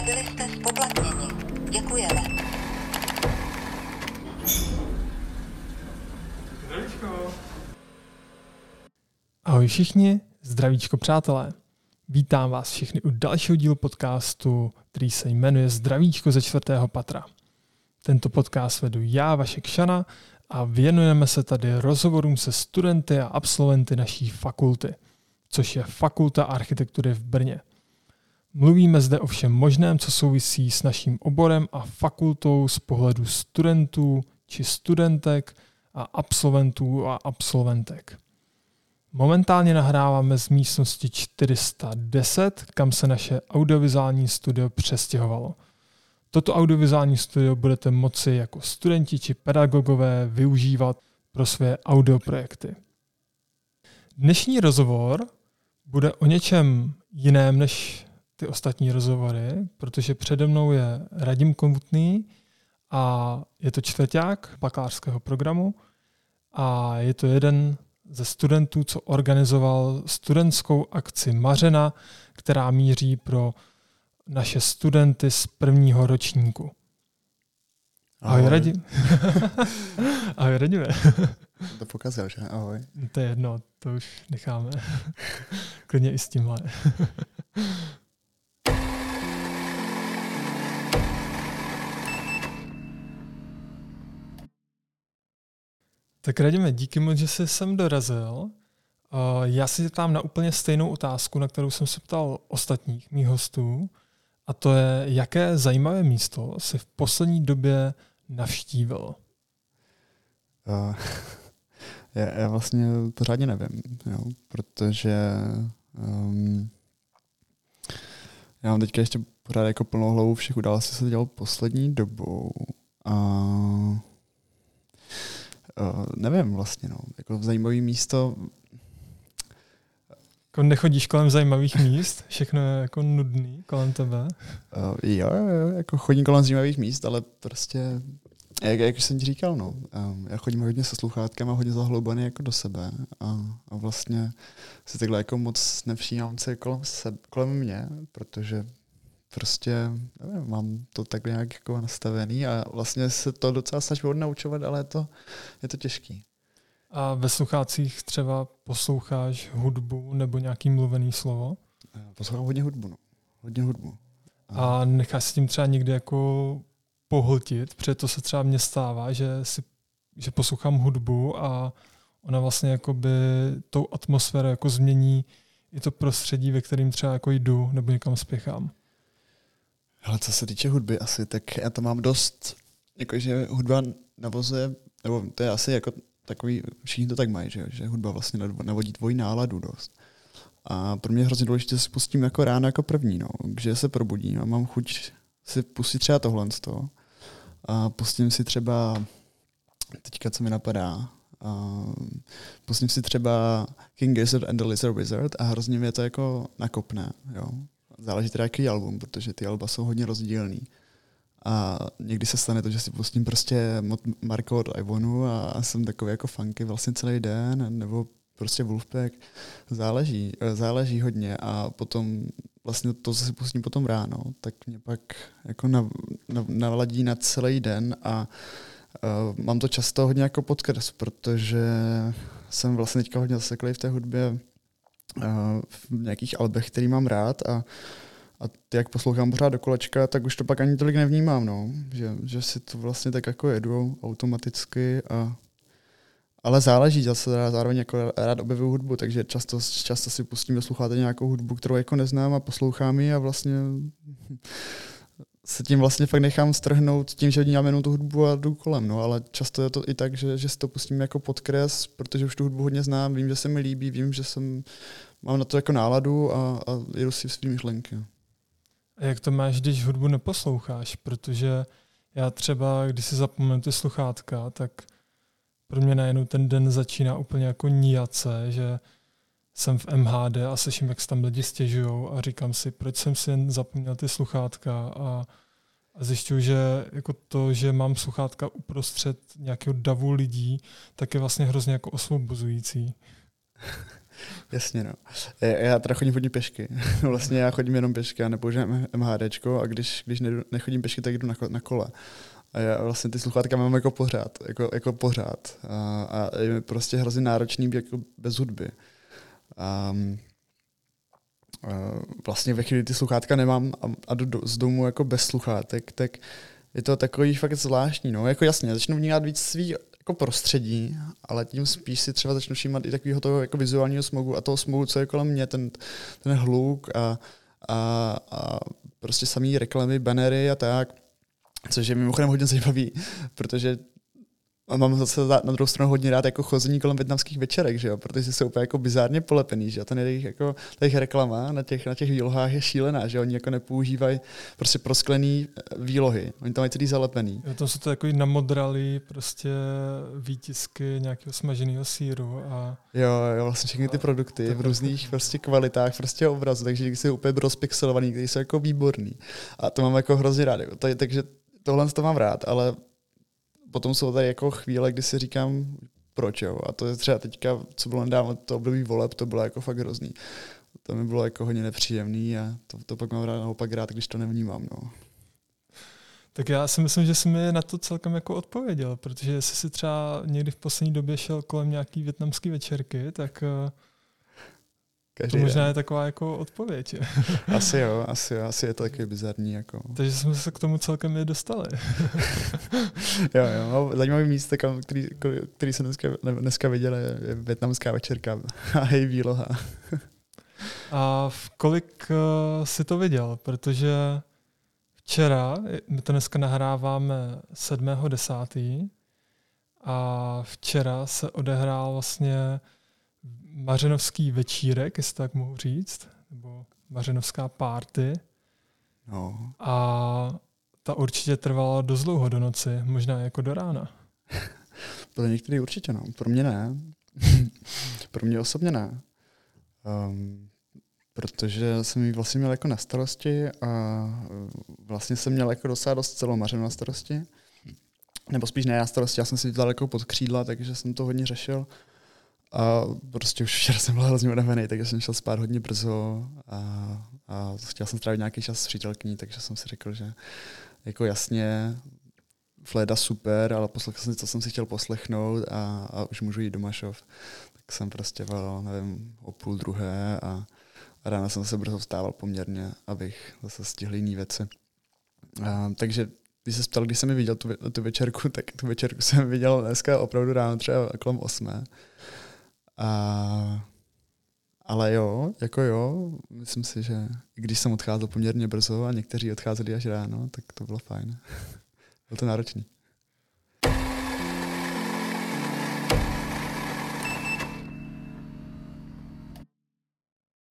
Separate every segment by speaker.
Speaker 1: Nebyli jste spoplatněni. Děkujeme.
Speaker 2: Ahoj všichni, zdravíčko přátelé. Vítám vás všechny u dalšího dílu podcastu, který se jmenuje Zdravíčko ze čtvrtého patra. Tento podcast vedu já, Vašek Šana, a věnujeme se tady rozhovorům se studenty a absolventy naší fakulty, což je Fakulta architektury v Brně. Mluvíme zde o všem možném, co souvisí s naším oborem a fakultou z pohledu studentů či studentek a absolventů a absolventek. Momentálně nahráváme z místnosti 410, kam se naše audiovizuální studio přestěhovalo. Toto audiovizuální studio budete moci jako studenti či pedagogové využívat pro své audioprojekty. Dnešní rozhovor bude o něčem jiném než ty ostatní rozhovory, protože přede mnou je Radim Konvutný a je to čtvrták bakalářského programu a je to jeden ze studentů, co organizoval studentskou akci Mařena, která míří pro naše studenty z prvního ročníku. Ahoj, Ahoj Radim. Ahoj Radime.
Speaker 3: to pokazil, že? Ahoj.
Speaker 2: To je jedno, to už necháme. Klidně i s tímhle. Tak Radime, díky moc, že jsi sem dorazil. Já si tam na úplně stejnou otázku, na kterou jsem se ptal ostatních mých hostů. A to je, jaké zajímavé místo si v poslední době navštívil?
Speaker 3: Já, já vlastně pořádně nevím, jo, protože um, já mám teďka ještě pořád jako plnou hlavu všech událostí, co se dělal poslední dobou. A uh, nevím vlastně, no. Jako zajímavé místo,
Speaker 2: jako nechodíš kolem zajímavých míst? Všechno je jako nudný kolem tebe?
Speaker 3: Uh, jo, jo, jako chodím kolem zajímavých míst, ale prostě, jak, jak jsem ti říkal, no, um, já chodím hodně se sluchátkem a hodně zahloubený jako do sebe a, a vlastně si takhle jako moc nevšímám, co je kolem, se, kolem mě, protože prostě nevím, mám to tak nějak jako nastavený a vlastně se to docela snažím odnaučovat, ale je to, je to těžký.
Speaker 2: A ve sluchácích třeba posloucháš hudbu nebo nějaký mluvený slovo?
Speaker 3: Poslouchám hodně hudbu, no. Hodně hudbu.
Speaker 2: A necháš se tím třeba někdy jako pohltit, protože to se třeba mně stává, že, si, že poslouchám hudbu a ona vlastně jakoby tou atmosféru jako změní i to prostředí, ve kterým třeba jako jdu nebo někam spěchám.
Speaker 3: Ale co se týče hudby asi, tak já to mám dost, jakože hudba navozuje, nebo to je asi jako takový, všichni to tak mají, že, že hudba vlastně navodí tvoji náladu dost. A pro mě je hrozně důležité, že si pustím jako ráno jako první, no, že se probudím a mám chuť si pustit třeba tohle z toho. A pustím si třeba, teďka co mi napadá, a pustím si třeba King Gizzard and the Lizard Wizard a hrozně mě to jako nakopne, jo. Záleží teda jaký album, protože ty alba jsou hodně rozdílný. A někdy se stane to, že si pustím prostě Marko od Ivonu a jsem takový jako funky vlastně celý den, nebo prostě Wolfpack. Záleží, záleží hodně a potom vlastně to, co si pustím potom ráno, tak mě pak jako nav, nav, navladí na celý den a uh, mám to často hodně jako podkres, protože jsem vlastně teďka hodně zaseklý v té hudbě v nějakých albech, který mám rád a a jak poslouchám pořád do kolečka, tak už to pak ani tolik nevnímám, no. Že, že si to vlastně tak jako jedu automaticky a ale záleží, zase zároveň jako rád objevuju hudbu, takže často, často si pustím do nějakou hudbu, kterou jako neznám a poslouchám ji a vlastně se tím vlastně fakt nechám strhnout tím, že dělám jenom tu hudbu a jdu kolem, no, ale často je to i tak, že, že si to pustím jako podkres, protože už tu hudbu hodně znám, vím, že se mi líbí, vím, že jsem, mám na to jako náladu a, a jedu si svým myšlenky.
Speaker 2: A jak to máš, když hudbu neposloucháš? Protože já třeba, když si zapomenu ty sluchátka, tak pro mě najednou ten den začíná úplně jako níjace, že jsem v MHD a slyším, jak se tam lidi stěžují a říkám si, proč jsem si jen zapomněl ty sluchátka a, a zjišťuju, že jako to, že mám sluchátka uprostřed nějakého davu lidí, tak je vlastně hrozně jako osvobozující.
Speaker 3: Jasně, no. Já, já teda chodím hodně pěšky. vlastně já chodím jenom pěšky a nepoužívám MHDčko a když, když nechodím pěšky, tak jdu na, na kole. A já vlastně ty sluchátka mám jako pořád, jako, jako pořád. A, a je prostě hrozně náročný jako bez hudby. A vlastně ve chvíli ty sluchátka nemám a, a jdu do, z domu jako bez sluchátek, tak je to takový fakt zvláštní. No. Jako jasně, začnu vnímat víc svý jako prostředí, ale tím spíš si třeba začnu všímat i takového toho jako vizuálního smogu a toho smogu, co je kolem mě, ten, ten hluk a, a, a prostě samý reklamy, banery a tak. Což je mimochodem hodně zajímavý, protože a mám zase na druhou stranu hodně rád jako chození kolem větnamských večerek, že jo? protože jsou úplně jako bizárně polepený, že jo? ten jejich, jako, ta jejich reklama na těch, na těch výlohách je šílená, že oni jako nepoužívají prostě prosklený eh, výlohy, oni tam mají celý zalepený.
Speaker 2: Jo, to jsou to takový namodralý prostě výtisky nějakého smaženého síru a...
Speaker 3: Jo, jo, vlastně všechny ty produkty v různých prostě kvalitách prostě obrazu, takže jsou úplně rozpixelovaný, který jsou jako výborný. A to mám jako hrozně rád. Jako, to, takže tohle to mám rád, ale potom jsou tady jako chvíle, kdy si říkám, proč jo. A to je třeba teďka, co bylo nedávno, to období voleb, to bylo jako fakt hrozný. To mi bylo jako hodně nepříjemný a to, to pak mám rád, naopak rád, když to nevnímám. No.
Speaker 2: Tak já si myslím, že jsi mi na to celkem jako odpověděl, protože jestli si třeba někdy v poslední době šel kolem nějaký větnamský večerky, tak uh, Každý to možná den. je taková jako odpověď.
Speaker 3: asi jo, asi jo, asi je to takový bizarní. Jako.
Speaker 2: Takže jsme se k tomu celkem i dostali.
Speaker 3: jo, jo, no, zajímavý místo, který, který jsem dneska, dneska viděl, je větnamská večerka a její výloha.
Speaker 2: a v kolik uh, si to viděl? Protože včera, my to dneska nahráváme 7.10. a včera se odehrál vlastně mařenovský večírek, jestli tak mohu říct, nebo mařenovská párty.
Speaker 3: No.
Speaker 2: A ta určitě trvala dost dlouho do noci, možná jako do rána.
Speaker 3: Pro některý určitě, no. Pro mě ne. Pro mě osobně ne. Um, protože jsem ji vlastně měl jako na starosti a vlastně jsem měl jako docela dost celou mařenu na starosti. Nebo spíš ne na starosti, já jsem si dělal jako pod křídla, takže jsem to hodně řešil. A prostě už včera jsem byl hrozně unavený, takže jsem šel spát hodně brzo a, a chtěl jsem strávit nějaký čas s přítelkyní, takže jsem si řekl, že jako jasně, Fleda super, ale poslechl jsem si, co jsem si chtěl poslechnout a, a už můžu jít do Mašov. Tak jsem prostě val, nevím, o půl druhé a, a ráno jsem se brzo vstával poměrně, abych zase stihl jiné věci. A, takže když se ptal, když jsem mi viděl tu, tu večerku, tak tu večerku jsem viděl dneska opravdu ráno třeba kolem osmé. A, ale jo, jako jo, myslím si, že když jsem odcházel poměrně brzo a někteří odcházeli až ráno, tak to bylo fajn. bylo to náročný.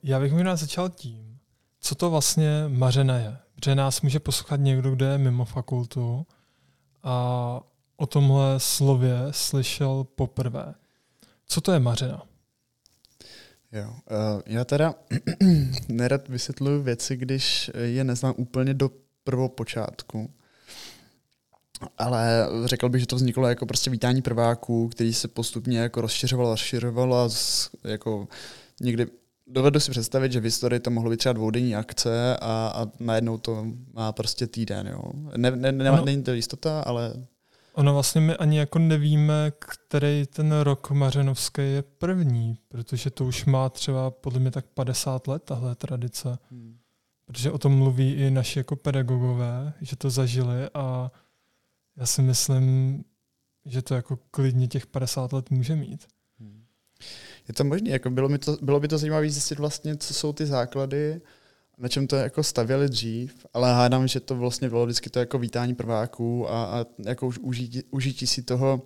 Speaker 2: Já bych možná začal tím, co to vlastně mařena je. Protože nás může poslouchat někdo, kdo je mimo fakultu a o tomhle slově slyšel poprvé. Co to je mařena?
Speaker 3: Jo, uh, já teda nerad vysvětluju věci, když je neznám úplně do prvopočátku. Ale řekl bych, že to vzniklo jako prostě vítání prváků, který se postupně jako rozšiřoval, rozšiřoval a jako někdy dovedu si představit, že v historii to mohlo být třeba dvoudenní akce a, a najednou to má prostě týden. Jo. Ne, ne, ne, no. Není to jistota, ale
Speaker 2: Ono vlastně my ani jako nevíme, který ten rok Mařenovský je první, protože to už má třeba podle mě tak 50 let tahle tradice. Hmm. Protože o tom mluví i naši jako pedagogové, že to zažili a já si myslím, že to jako klidně těch 50 let může mít. Hmm.
Speaker 3: Je to možné, jako bylo, mi to, bylo by to zajímavé zjistit vlastně, co jsou ty základy, na čem to jako stavěli dřív, ale hádám, že to vlastně bylo vždycky to jako vítání prváků a, a jako už užití, užití si toho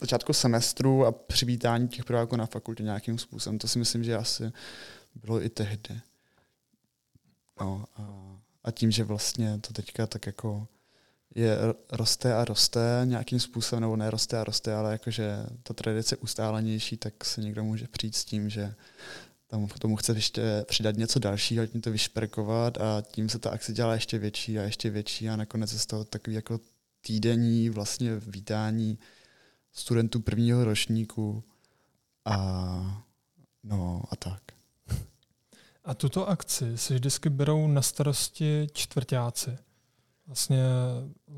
Speaker 3: začátku semestru a přivítání těch prváků na fakultě nějakým způsobem. To si myslím, že asi bylo i tehdy. No, a, a tím, že vlastně to teďka tak jako je roste a roste nějakým způsobem, nebo neroste a roste, ale jakože ta tradice ustálenější, tak se někdo může přijít s tím, že tam k tomu chce ještě přidat něco dalšího, tím to vyšperkovat a tím se ta akce dělá ještě větší a ještě větší a nakonec je z toho takový jako týdenní vlastně vítání studentů prvního ročníku a no
Speaker 2: A tuto akci si vždycky berou na starosti čtvrtáci. Vlastně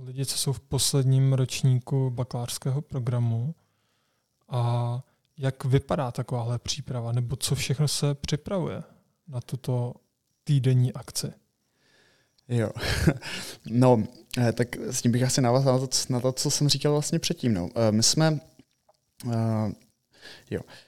Speaker 2: lidi, co jsou v posledním ročníku bakalářského programu. A jak vypadá takováhle příprava, nebo co všechno se připravuje na tuto týdenní akci?
Speaker 3: Jo, no, eh, tak s tím bych asi navázal na to, na to co jsem říkal vlastně předtím. No. Eh, my jsme, uh, jo, Uh,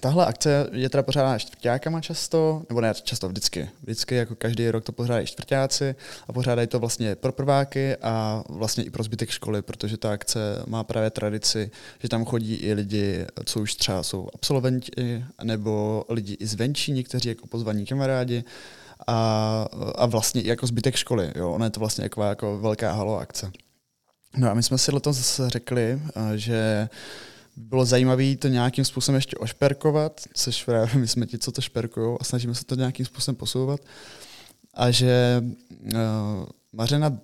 Speaker 3: tahle akce je teda pořádána čtvrtákama často, nebo ne často, vždycky. Vždycky, jako každý rok to pořádají čtvrtáci a pořádají to vlastně pro prváky a vlastně i pro zbytek školy, protože ta akce má právě tradici, že tam chodí i lidi, co už třeba jsou absolventi, nebo lidi i zvenčí, někteří jako pozvaní kamarádi a, a vlastně i jako zbytek školy. Jo. Ona je to vlastně jako, jako velká halo akce. No a my jsme si letos řekli, že bylo zajímavé to nějakým způsobem ještě ošperkovat, což právě my jsme ti, co to šperkují a snažíme se to nějakým způsobem posouvat. A že uh, Mařena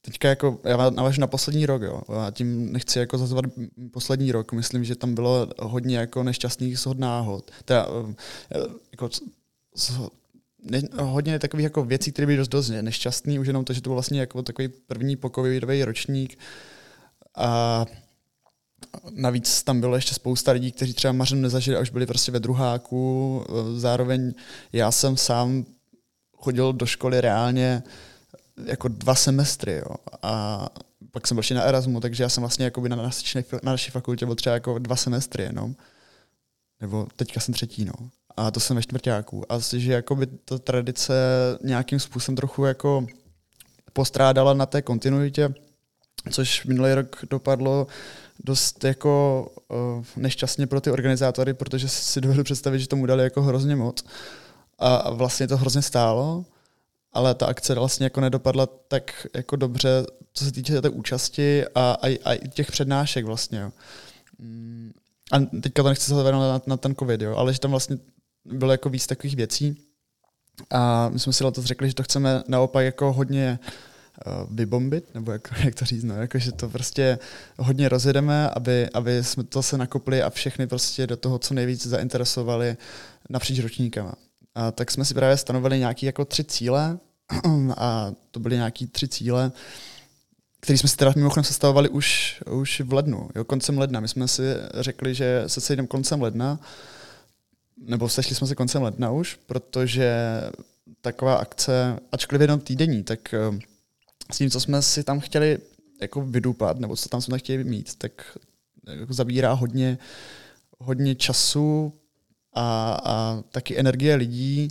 Speaker 3: teďka jako, já navážu na poslední rok, jo, a tím nechci jako zazvat poslední rok, myslím, že tam bylo hodně jako nešťastných shod náhod. Teda, uh, jako, ne, hodně takových jako věcí, které byly dost, dost nešťastný, už jenom to, že to byl vlastně jako takový první pokový ročník a Navíc tam bylo ještě spousta lidí, kteří třeba Mařenu nezažili a už byli prostě ve druháku. Zároveň já jsem sám chodil do školy reálně jako dva semestry. Jo. A pak jsem byl na Erasmu, takže já jsem vlastně jako na, naší, na naší fakultě byl třeba jako dva semestry jenom. Nebo teďka jsem třetí, no. A to jsem ve čtvrtáku. A že jako by ta tradice nějakým způsobem trochu jako postrádala na té kontinuitě, což minulý rok dopadlo dost jako uh, nešťastně pro ty organizátory, protože si dovedu představit, že tomu dali jako hrozně moc. A, vlastně to hrozně stálo, ale ta akce vlastně jako nedopadla tak jako dobře, co se týče té účasti a, a, a těch přednášek vlastně. Jo. Mm, a teďka to nechci se na, na ten covid, jo, ale že tam vlastně bylo jako víc takových věcí. A my jsme si letos řekli, že to chceme naopak jako hodně uh, Eh, vybombit, nebo jak, jak to říct, no, jako, že to prostě hodně rozjedeme, aby, aby jsme to se nakopli a všechny prostě do toho co nejvíc zainteresovali napříč ročníkama. A tak jsme si právě stanovili nějaké jako tři cíle a to byly nějaké tři cíle, který jsme si teda mimochodem sestavovali už, už v lednu, jo, koncem ledna. My jsme si řekli, že se sejdeme koncem ledna, nebo sešli jsme se koncem ledna už, protože taková akce, ačkoliv jenom týdenní, tak eh, s tím, co jsme si tam chtěli jako vydupat, nebo co tam jsme chtěli mít, tak jako zabírá hodně, hodně času a, a taky energie lidí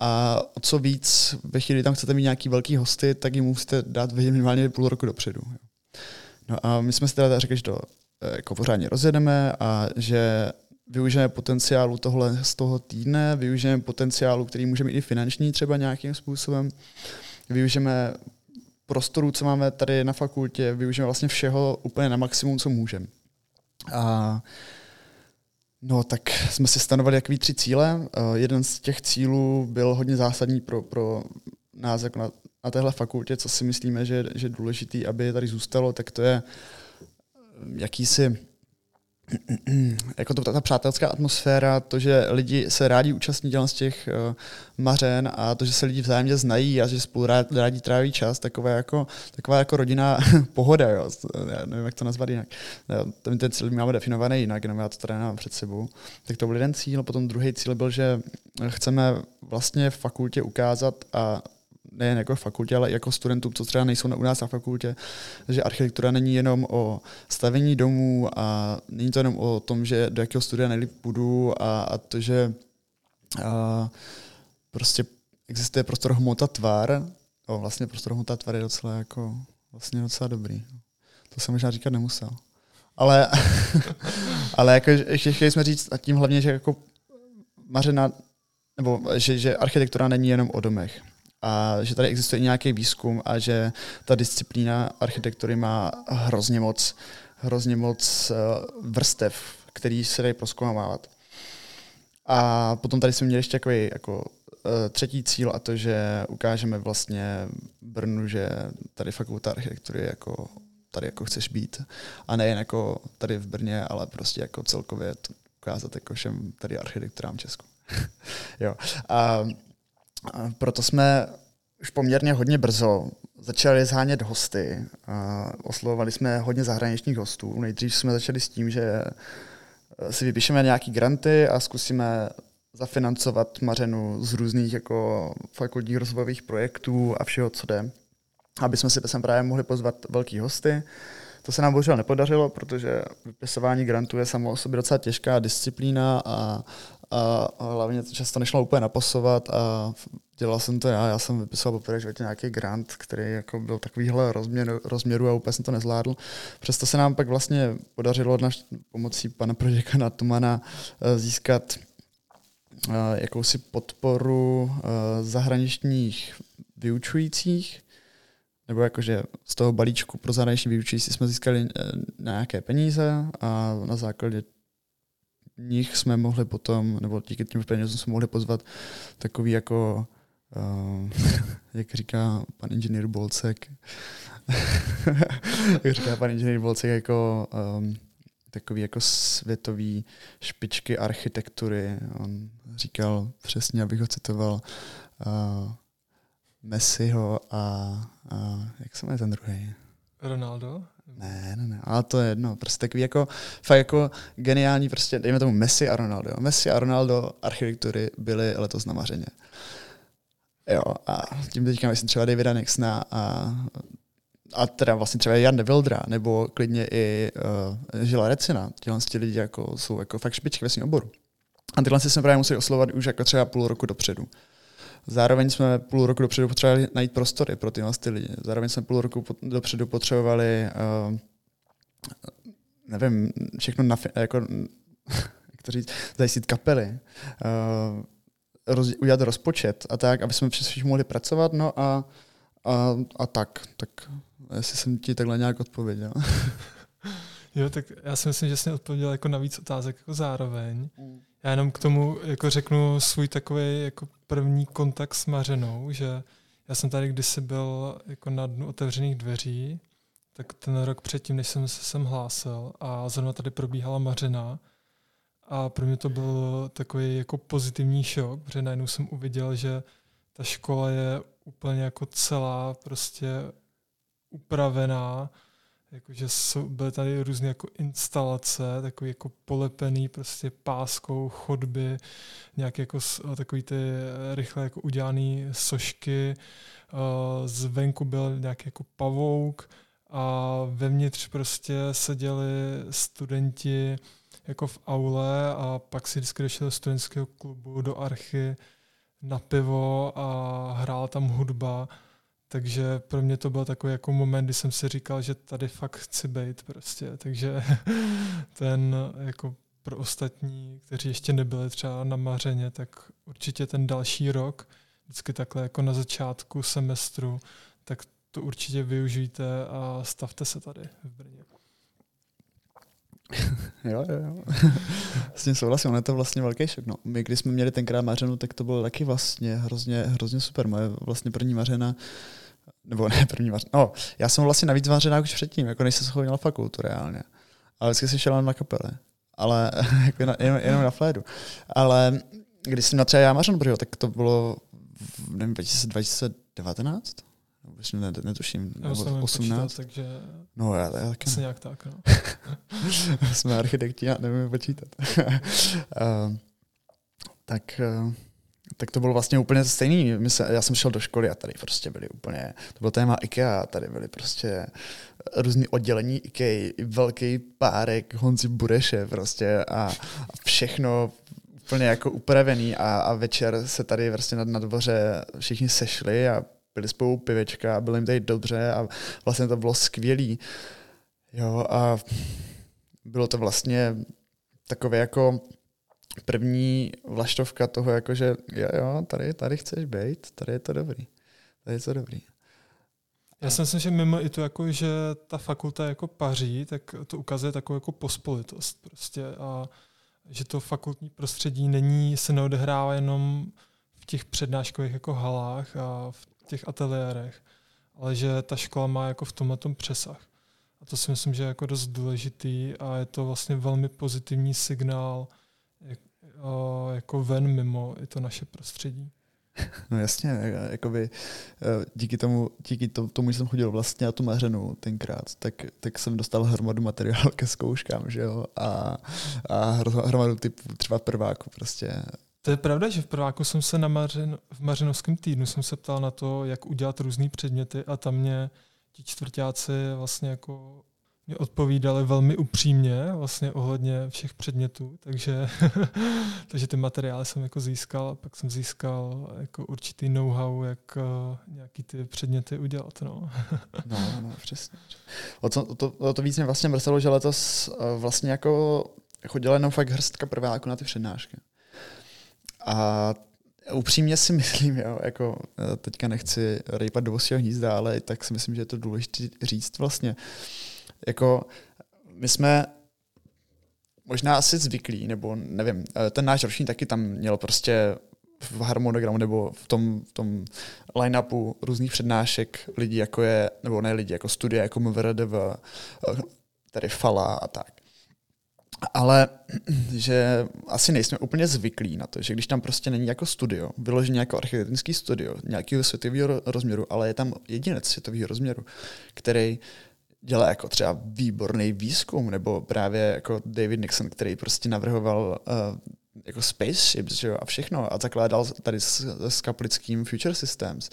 Speaker 3: a o co víc ve chvíli tam chcete mít nějaký velký hosty, tak jim musíte dát minimálně půl roku dopředu. No a my jsme si teda řekli, že to eh, jako pořádně rozjedeme a že využijeme potenciálu tohle z toho týdne, využijeme potenciálu, který můžeme i finanční třeba nějakým způsobem, využijeme prostorů, co máme tady na fakultě, využijeme vlastně všeho úplně na maximum, co můžeme. A No, tak jsme si stanovili jaký tři cíle. Uh, jeden z těch cílů byl hodně zásadní pro, pro nás jako na, na téhle fakultě, co si myslíme, že, že je důležitý, aby tady zůstalo, tak to je jakýsi jako to, ta, ta přátelská atmosféra, to, že lidi se rádi účastní z těch uh, mařen a to, že se lidi vzájemně znají a že spolu rád, rádi tráví čas, taková jako, taková jako rodinná pohoda, jo. Já nevím, jak to nazvat jinak. Ten, ten cíl máme definovaný jinak, jenom já to tady nemám před sebou. Tak to byl jeden cíl, potom druhý cíl byl, že chceme vlastně v fakultě ukázat a nejen jako fakultě, ale jako studentům, co třeba nejsou u nás na fakultě, že architektura není jenom o stavění domů a není to jenom o tom, že do jakého studia nejlíp půjdu a, a to, že a, prostě existuje prostor hmota tvar. O, vlastně prostor hmota tvar je docela jako vlastně docela dobrý. To jsem možná říkat nemusel. Ale, ale jako, ještě chtěli jsme říct a tím hlavně, že jako Mařena, nebo že, že architektura není jenom o domech a že tady existuje nějaký výzkum a že ta disciplína architektury má hrozně moc, hrozně moc eh, vrstev, který se dají proskoumávat. A potom tady jsme měli ještě takový jako eh, třetí cíl a to, že ukážeme vlastně Brnu, že tady fakulta architektury jako tady jako chceš být. A nejen jako tady v Brně, ale prostě jako celkově to ukázat jako všem tady architekturám Česku. jo. A, proto jsme už poměrně hodně brzo začali zhánět hosty. Oslovovali jsme hodně zahraničních hostů. Nejdřív jsme začali s tím, že si vypíšeme nějaký granty a zkusíme zafinancovat Mařenu z různých jako fakultních rozvojových projektů a všeho, co jde, aby jsme si sem právě mohli pozvat velký hosty. To se nám bohužel nepodařilo, protože vypisování grantů je samo o sobě docela těžká disciplína a, a, hlavně to často nešlo úplně naposovat a dělal jsem to já, já jsem vypisoval poprvé životě nějaký grant, který jako byl takovýhle rozměr, rozměru a úplně jsem to nezvládl. Přesto se nám pak vlastně podařilo naš, pomocí pana proděkana Tumana eh, získat uh, jakousi podporu uh, zahraničních vyučujících, nebo jakože z toho balíčku pro zahraniční vyučující jsme získali nějaké peníze a na základě nich jsme mohli potom, nebo díky těm penězům jsme mohli pozvat takový jako, uh, jak říká pan inženýr Bolcek, jak říká pan inženýr Bolcek, jako um, takový jako světový špičky architektury. On říkal přesně, abych ho citoval, uh, Messiho a, a jak se jmenuje ten druhý?
Speaker 2: Ronaldo?
Speaker 3: Ne, ne, ne, ale to je jedno. Prostě takový jako, fakt jako geniální, prostě dejme tomu Messi a Ronaldo. Messi a Ronaldo architektury byly letos na Mařeně. Jo, a tím teďka myslím třeba Davida Nixna a, a teda vlastně třeba Jan Wildra, nebo klidně i uh, Žila Recina. Těhle lidi jako, jsou jako fakt špičky ve svém oboru. A tyhle jsme právě museli oslovat už jako třeba půl roku dopředu. Zároveň jsme půl roku dopředu potřebovali najít prostory pro tyhle ty lidi. Zároveň jsme půl roku dopředu potřebovali, uh, nevím, všechno na, jako, jak to říct, zajistit kapely, uh, roz, udělat rozpočet a tak, aby jsme přes mohli pracovat, no a, a, a tak, tak jestli jsem ti takhle nějak odpověděl.
Speaker 2: Jo, tak já si myslím, že jsi odpověděl jako na víc otázek jako zároveň. Mm. Já jenom k tomu jako řeknu svůj takový jako první kontakt s Mařenou, že já jsem tady kdysi byl jako na dnu otevřených dveří, tak ten rok předtím, než jsem se sem hlásil a zrovna tady probíhala Mařena a pro mě to byl takový jako pozitivní šok, protože najednou jsem uviděl, že ta škola je úplně jako celá prostě upravená, Jakože jsou, byly tady různé jako instalace, takový jako polepený prostě páskou, chodby, nějaké jako takový ty rychle jako udělané sošky, zvenku byl nějaký jako pavouk a vevnitř prostě seděli studenti jako v aule a pak si vždycky došel do studentského klubu, do archy na pivo a hrála tam hudba takže pro mě to byl takový jako moment, kdy jsem si říkal, že tady fakt chci být prostě. Takže ten jako pro ostatní, kteří ještě nebyli třeba na Mařeně, tak určitě ten další rok, vždycky takhle jako na začátku semestru, tak to určitě využijte a stavte se tady v Brně.
Speaker 3: jo, jo, jo. S tím souhlasím, je to vlastně velký šok. No. My, když jsme měli tenkrát Mařenu, tak to bylo taky vlastně hrozně, hrozně super. Moje vlastně první Mařena, nebo ne první Mařena, no, já jsem vlastně navíc Mařena už předtím, jako než jsem na fakultu reálně. Ale vždycky jsem šel na kapele. Ale jako na, jenom, jenom na flédu. Ale když jsem na třeba já Mařenu, tak to bylo v, nevím, 2019? Myslím, ne, netuším,
Speaker 2: já nebo 18. Počítat, takže
Speaker 3: no, já, já taky
Speaker 2: asi nějak tak. No.
Speaker 3: Jsme architekti a nevíme počítat. uh, tak, uh, tak to bylo vlastně úplně stejný. My se, já jsem šel do školy a tady prostě byly úplně, to bylo téma IKEA, tady byly prostě různý oddělení IKEA, velký párek Honzi Bureše prostě a, a všechno úplně jako upravený a, a večer se tady vlastně na, na dvoře všichni sešli a pili spolu pivečka a bylo jim tady dobře a vlastně to bylo skvělý. Jo, a bylo to vlastně takové jako první vlaštovka toho, jako že jo, jo, tady, tady chceš být, tady je to dobrý. Tady je to dobrý.
Speaker 2: Já si myslím, že mimo i to, jako, že ta fakulta jako paří, tak to ukazuje takovou jako pospolitost prostě a že to fakultní prostředí není, se neodehrává jenom v těch přednáškových jako halách a v těch ateliérech, ale že ta škola má jako v tomhle tom přesah. A to si myslím, že je jako dost důležitý a je to vlastně velmi pozitivní signál jak, jako ven mimo i to naše prostředí.
Speaker 3: No jasně, jakoby eh, díky tomu, díky tomu, že jsem chodil vlastně na tu mařenu tenkrát, tak, tak jsem dostal hromadu materiálu ke zkouškám, že jo, a, a hromadu typů třeba prváku prostě.
Speaker 2: To je pravda, že v prváku jsem se na Mařin, v Mařinovském týdnu jsem se ptal na to, jak udělat různé předměty a tam mě ti čtvrtáci vlastně jako mě odpovídali velmi upřímně vlastně ohledně všech předmětů, takže, takže ty materiály jsem jako získal a pak jsem získal jako určitý know-how, jak uh, nějaký ty předměty udělat. No,
Speaker 3: no, no přesně. O to, to, o to víc mě vlastně mrzelo, že letos uh, vlastně jako chodila jenom fakt hrstka prváku na ty přednášky. A upřímně si myslím, jo, jako eh, teďka nechci rejpat do vosího hnízda, ale tak si myslím, že je to důležité říct vlastně. Jako my jsme možná asi zvyklí, nebo nevím, eh, ten náš ročník taky tam měl prostě v harmonogramu nebo v tom, v tom line-upu různých přednášek lidí, jako je, nebo ne lidi, jako studie, jako MVRDV, eh, tady Fala a tak ale že asi nejsme úplně zvyklí na to, že když tam prostě není jako studio, vyloženě jako architektonický studio, nějakého světového rozměru, ale je tam jedinec světového rozměru, který dělá jako třeba výborný výzkum, nebo právě jako David Nixon, který prostě navrhoval uh, jako spaceships že jo, a všechno a zakládal tady s, s kaplickým Future Systems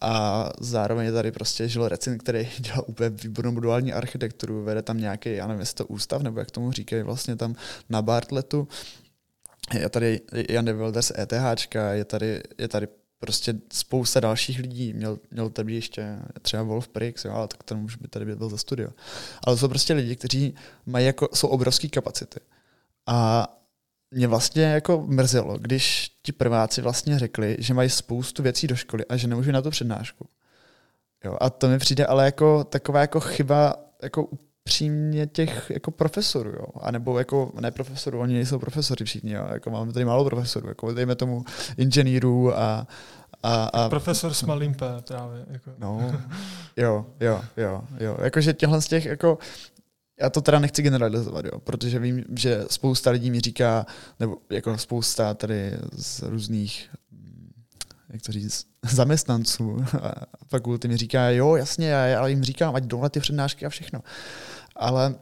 Speaker 3: a zároveň tady prostě Žil Recin, který dělá úplně výbornou modulární architekturu, vede tam nějaký, já nevím, jestli to ústav, nebo jak tomu říkají vlastně tam na Bartletu. Je tady Jan de Wilders ETH, je tady, je tady prostě spousta dalších lidí. Měl, měl tady ještě třeba Wolf Prix, jo, ale tak ten už by tady byl za studio. Ale to jsou prostě lidi, kteří mají jako, jsou obrovské kapacity. A mě vlastně jako mrzelo, když ti prváci vlastně řekli, že mají spoustu věcí do školy a že nemůžu na to přednášku. Jo, a to mi přijde ale jako taková jako chyba jako upřímně těch jako profesorů, jo. A nebo jako, ne profesorů, oni nejsou profesory všichni, jo. Jako máme tady málo profesorů, jako dejme tomu inženýrů a, a, a
Speaker 2: Profesor s malým P právě. Jako.
Speaker 3: No, jo, jo, jo, jo. Jakože těchhle z těch jako já to teda nechci generalizovat, jo, protože vím, že spousta lidí mi říká, nebo jako spousta tady z různých jak to říct, zaměstnanců fakulty mi říká, jo, jasně, já, jim říkám, ať na ty přednášky a všechno. Ale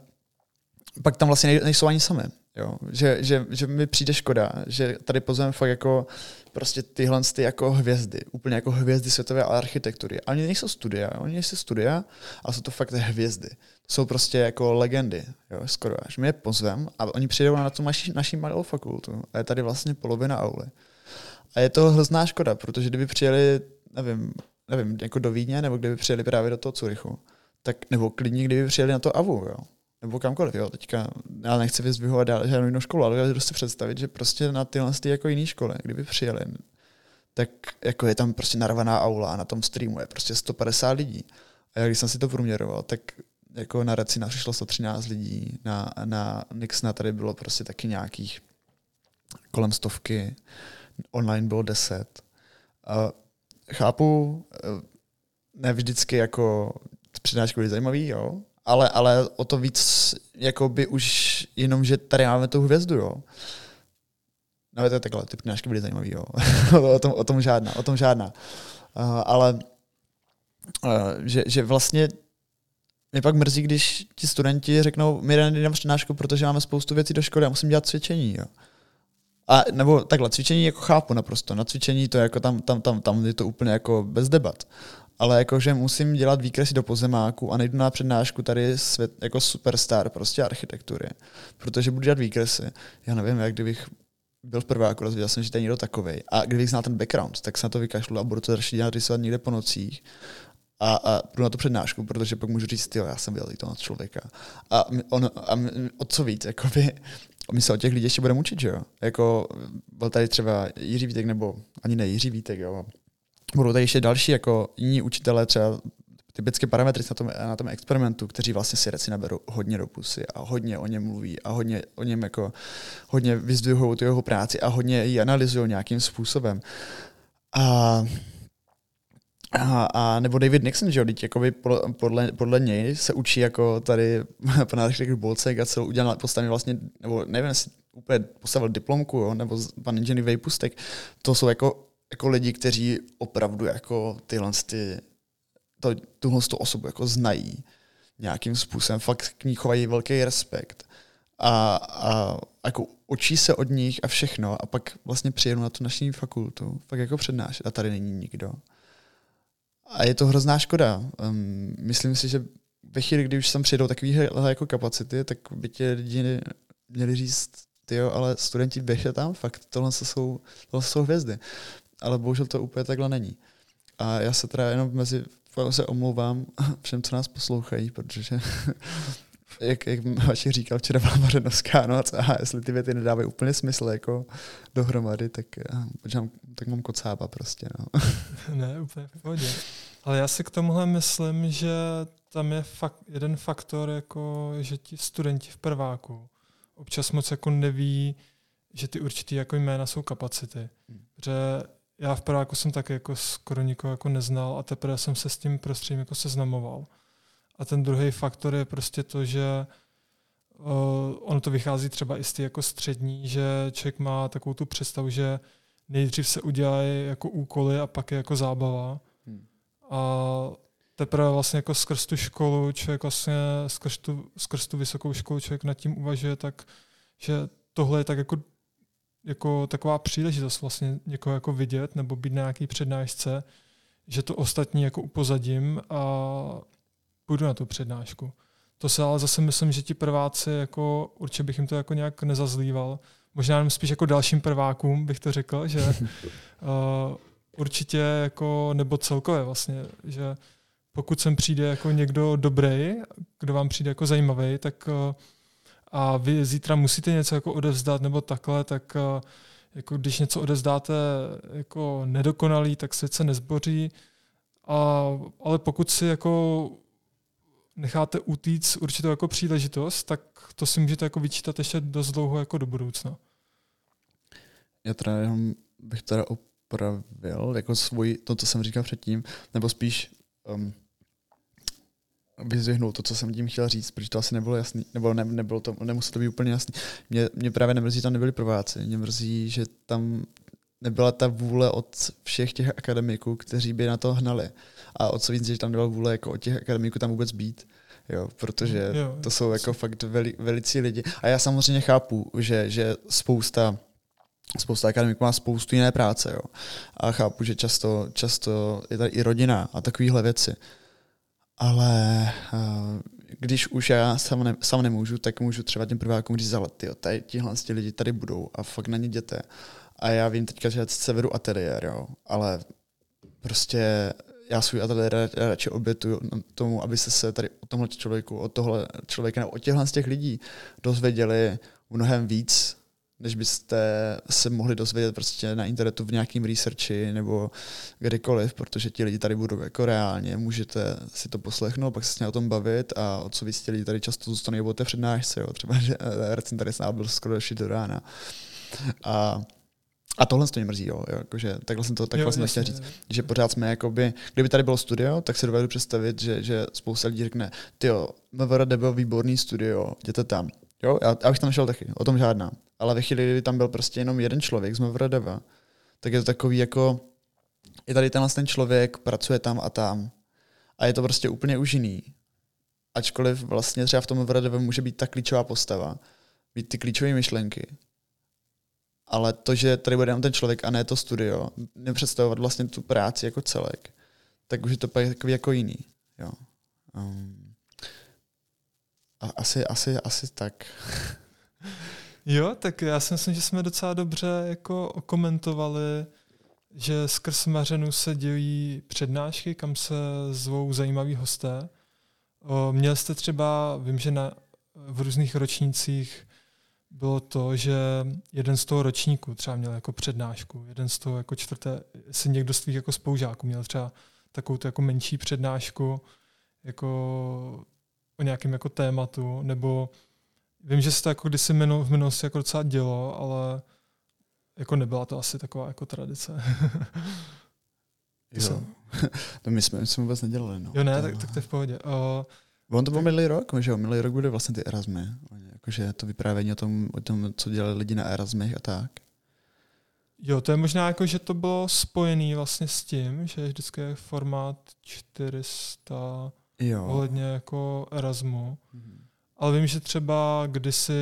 Speaker 3: pak tam vlastně nejsou ani sami. Jo? Že, že, že mi přijde škoda, že tady pozveme fakt jako prostě tyhle ty jako hvězdy, úplně jako hvězdy světové architektury. A oni nejsou studia, oni nejsou studia, ale jsou to fakt hvězdy. Jsou prostě jako legendy, jo, skoro až. My je pozvem a oni přijdou na tu naši, naši malou fakultu a je tady vlastně polovina auly. A je to hrozná škoda, protože kdyby přijeli, nevím, nevím, jako do Vídně, nebo kdyby přijeli právě do toho Curychu, tak, nebo klidně kdyby přijeli na to AVU, jo, nebo kamkoliv, jo, teďka já nechci vyzdvihovat dál žádnou jinou školu, ale dovedu si představit, že prostě na tyhle ty jako jiné školy, kdyby přijeli, tak jako je tam prostě narvaná aula a na tom streamu je prostě 150 lidí. A já když jsem si to průměroval, tak jako na Recina přišlo 113 lidí, na, na Nixna tady bylo prostě taky nějakých kolem stovky, online bylo 10. A chápu, eh, ne vždycky jako přednášky byly zajímavý, jo, ale, ale o to víc, jako by už jenom, že tady máme tu hvězdu, jo. No to je takhle, ty přednášky byly zajímavý, jo. o, tom, o tom žádná, o tom žádná. Uh, ale uh, že, že vlastně mě pak mrzí, když ti studenti řeknou, my jdeme na přednášku, protože máme spoustu věcí do školy a musím dělat cvičení. Jo. A nebo takhle, cvičení jako chápu naprosto. Na cvičení to je jako tam, tam, tam, tam je to úplně jako bez debat ale jakože musím dělat výkresy do pozemáku a nejdu na přednášku tady svět, jako superstar prostě architektury, protože budu dělat výkresy. Já nevím, jak kdybych byl v prváku, rozvěděl jsem, že to je někdo takovej. A kdybych znal ten background, tak se na to vykašlu a budu to začít dělat rysovat někde po nocích a, a půjdu na to přednášku, protože pak můžu říct, jo, já jsem byl toho člověka. A, on, a o co víc, jakoby, my se o těch lidí ještě budeme učit, že jo? Jako byl tady třeba Jiří Vítek, nebo ani ne Jiří Vítek, jo? budou tady ještě další jako jiní učitelé, třeba typické parametry na tom, na tom experimentu, kteří vlastně si reci naberou hodně do pusy a hodně o něm mluví a hodně o něm jako hodně vyzdvihují tu jeho práci a hodně ji analyzují nějakým způsobem. A a, a nebo David Nixon, že jo, jakoby podle, podle něj se učí jako tady pan architekt Bolcek a celou udělal postavně vlastně, nebo nevím, jestli úplně postavil diplomku, jo, nebo pan inženýr Vejpustek, to jsou jako, jako lidi, kteří opravdu jako tyhle ty, to, tuhle tu osobu jako znají nějakým způsobem, fakt k ní chovají velký respekt. A, a jako učí se od nich a všechno a pak vlastně přijedu na tu naší fakultu, pak jako přednášet. A tady není nikdo. A je to hrozná škoda. Um, myslím si, že ve chvíli, kdy už sem přijdou takové jako kapacity, tak by ti lidi měli říct, jo, ale studenti běžte tam, fakt tohle jsou, tohle jsou hvězdy. Ale bohužel to úplně takhle není. A já se teda jenom mezi se omlouvám všem, co nás poslouchají, protože jak, jak Vašek říkal, včera byla Mařenovská noc a jestli ty věty nedávají úplně smysl jako dohromady, tak, mám, tak mám kocába prostě. No.
Speaker 2: ne, úplně v pohodě. Ale já si k tomuhle myslím, že tam je fakt, jeden faktor, jako, že ti studenti v prváku občas moc jako neví, že ty určitý jako jména jsou kapacity. Hmm. Protože já v prváku jsem taky jako skoro nikoho jako neznal a teprve jsem se s tím prostředím jako seznamoval. A ten druhý faktor je prostě to, že uh, ono to vychází třeba i z ty jako střední, že člověk má takovou tu představu, že nejdřív se udělají jako úkoly a pak je jako zábava. Hmm. A teprve vlastně jako skrz tu školu, člověk vlastně skrz tu, skrz tu vysokou školu člověk nad tím uvažuje tak, že tohle je tak jako, jako taková příležitost vlastně někoho jako vidět nebo být na nějaký přednášce, že to ostatní jako upozadím a půjdu na tu přednášku. To se ale zase myslím, že ti prváci, jako, určitě bych jim to jako nějak nezazlíval. Možná jenom spíš jako dalším prvákům bych to řekl, že uh, určitě jako, nebo celkově vlastně, že pokud sem přijde jako někdo dobrý, kdo vám přijde jako zajímavý, tak uh, a vy zítra musíte něco jako odevzdat nebo takhle, tak uh, jako když něco odevzdáte jako nedokonalý, tak se se nezboří, a, ale pokud si jako necháte utíct určitou jako příležitost, tak to si můžete jako vyčítat ještě dost dlouho jako do budoucna.
Speaker 3: Já teda jenom bych teda opravil jako svůj, to, co jsem říkal předtím, nebo spíš um, vyzvihnul to, co jsem tím chtěl říct, protože to asi nebylo jasný, nebo ne, nebylo to, nemuselo to být úplně jasný. Mě, mě právě nemrzí, že tam nebyli prváci, mě mrzí, že tam nebyla ta vůle od všech těch akademiků, kteří by na to hnali. A o co víc, že tam nebyla vůle jako od těch akademiků tam vůbec být. Jo, protože jo, to jsou jako fakt veli, velicí lidi. A já samozřejmě chápu, že, že spousta spousta akademiků má spoustu jiné práce. Jo. A chápu, že často, často je tady i rodina a takovéhle věci. Ale uh, když už já sám, ne, sám nemůžu, tak můžu třeba těm prvákům říct, ale tyjo, tady tihle lidi tady budou a fakt na ně jděte. A já vím teďka, že se vedu ateliér, jo, ale prostě já svůj ateliér radši obětuju tomu, aby se tady o tomhle člověku, o tohle člověka nebo o těchhle z těch lidí dozvěděli mnohem víc, než byste se mohli dozvědět prostě na internetu v nějakým researchi nebo kdekoliv, protože ti lidi tady budou jako reálně, můžete si to poslechnout, pak se s ním o tom bavit a o co víc lidi tady často zůstanou o té přednášce, jo. třeba, že Recin tady s byl skoro do rána. A a tohle to mě mrzí, jo, jakože takhle jsem to takhle jo, jsem chtěl říct, že pořád jsme jakoby, kdyby tady bylo studio, tak si dovedu představit, že, že spousta lidí řekne, ty jo, MVRD byl výborný studio, jděte tam. Jo, já, já bych tam šel taky, o tom žádná. Ale ve chvíli, kdy tam byl prostě jenom jeden člověk z MVRDV, tak je to takový jako, je tady tenhle ten člověk, pracuje tam a tam a je to prostě úplně už jiný. Ačkoliv vlastně třeba v tom MVRDV může být ta klíčová postava, být ty klíčové myšlenky, ale to, že tady bude jenom ten člověk a ne to studio, nepředstavovat vlastně tu práci jako celek, tak už je to pak takový jako jiný. Jo. Um, a asi, asi, asi tak.
Speaker 2: Jo, tak já si myslím, že jsme docela dobře jako okomentovali, že skrz Mařenu se dějí přednášky, kam se zvou zajímaví hosté. O, měl jste třeba, vím, že na, v různých ročnících bylo to, že jeden z toho ročníku třeba měl jako přednášku, jeden z toho jako čtvrté, si někdo z tvých jako spoužáků měl třeba takovou jako menší přednášku jako o nějakém jako tématu, nebo vím, že se to jako kdysi v minulosti jako docela dělo, ale jako nebyla to asi taková jako tradice.
Speaker 3: jo. to my jsme, my jsme vůbec nedělali. No.
Speaker 2: Jo, ne, tak, tak to je v pohodě. Uh,
Speaker 3: On to byl minulý rok, že jo? Minulý rok bude vlastně ty Erasmy Jakože to vyprávění o tom, o tom, co dělali lidi na Erasmech a tak.
Speaker 2: Jo, to je možná jako, že to bylo spojený vlastně s tím, že vždycky je formát 400
Speaker 3: Jo.
Speaker 2: ohledně jako Erasmu.
Speaker 3: Mhm.
Speaker 2: Ale vím, že třeba kdysi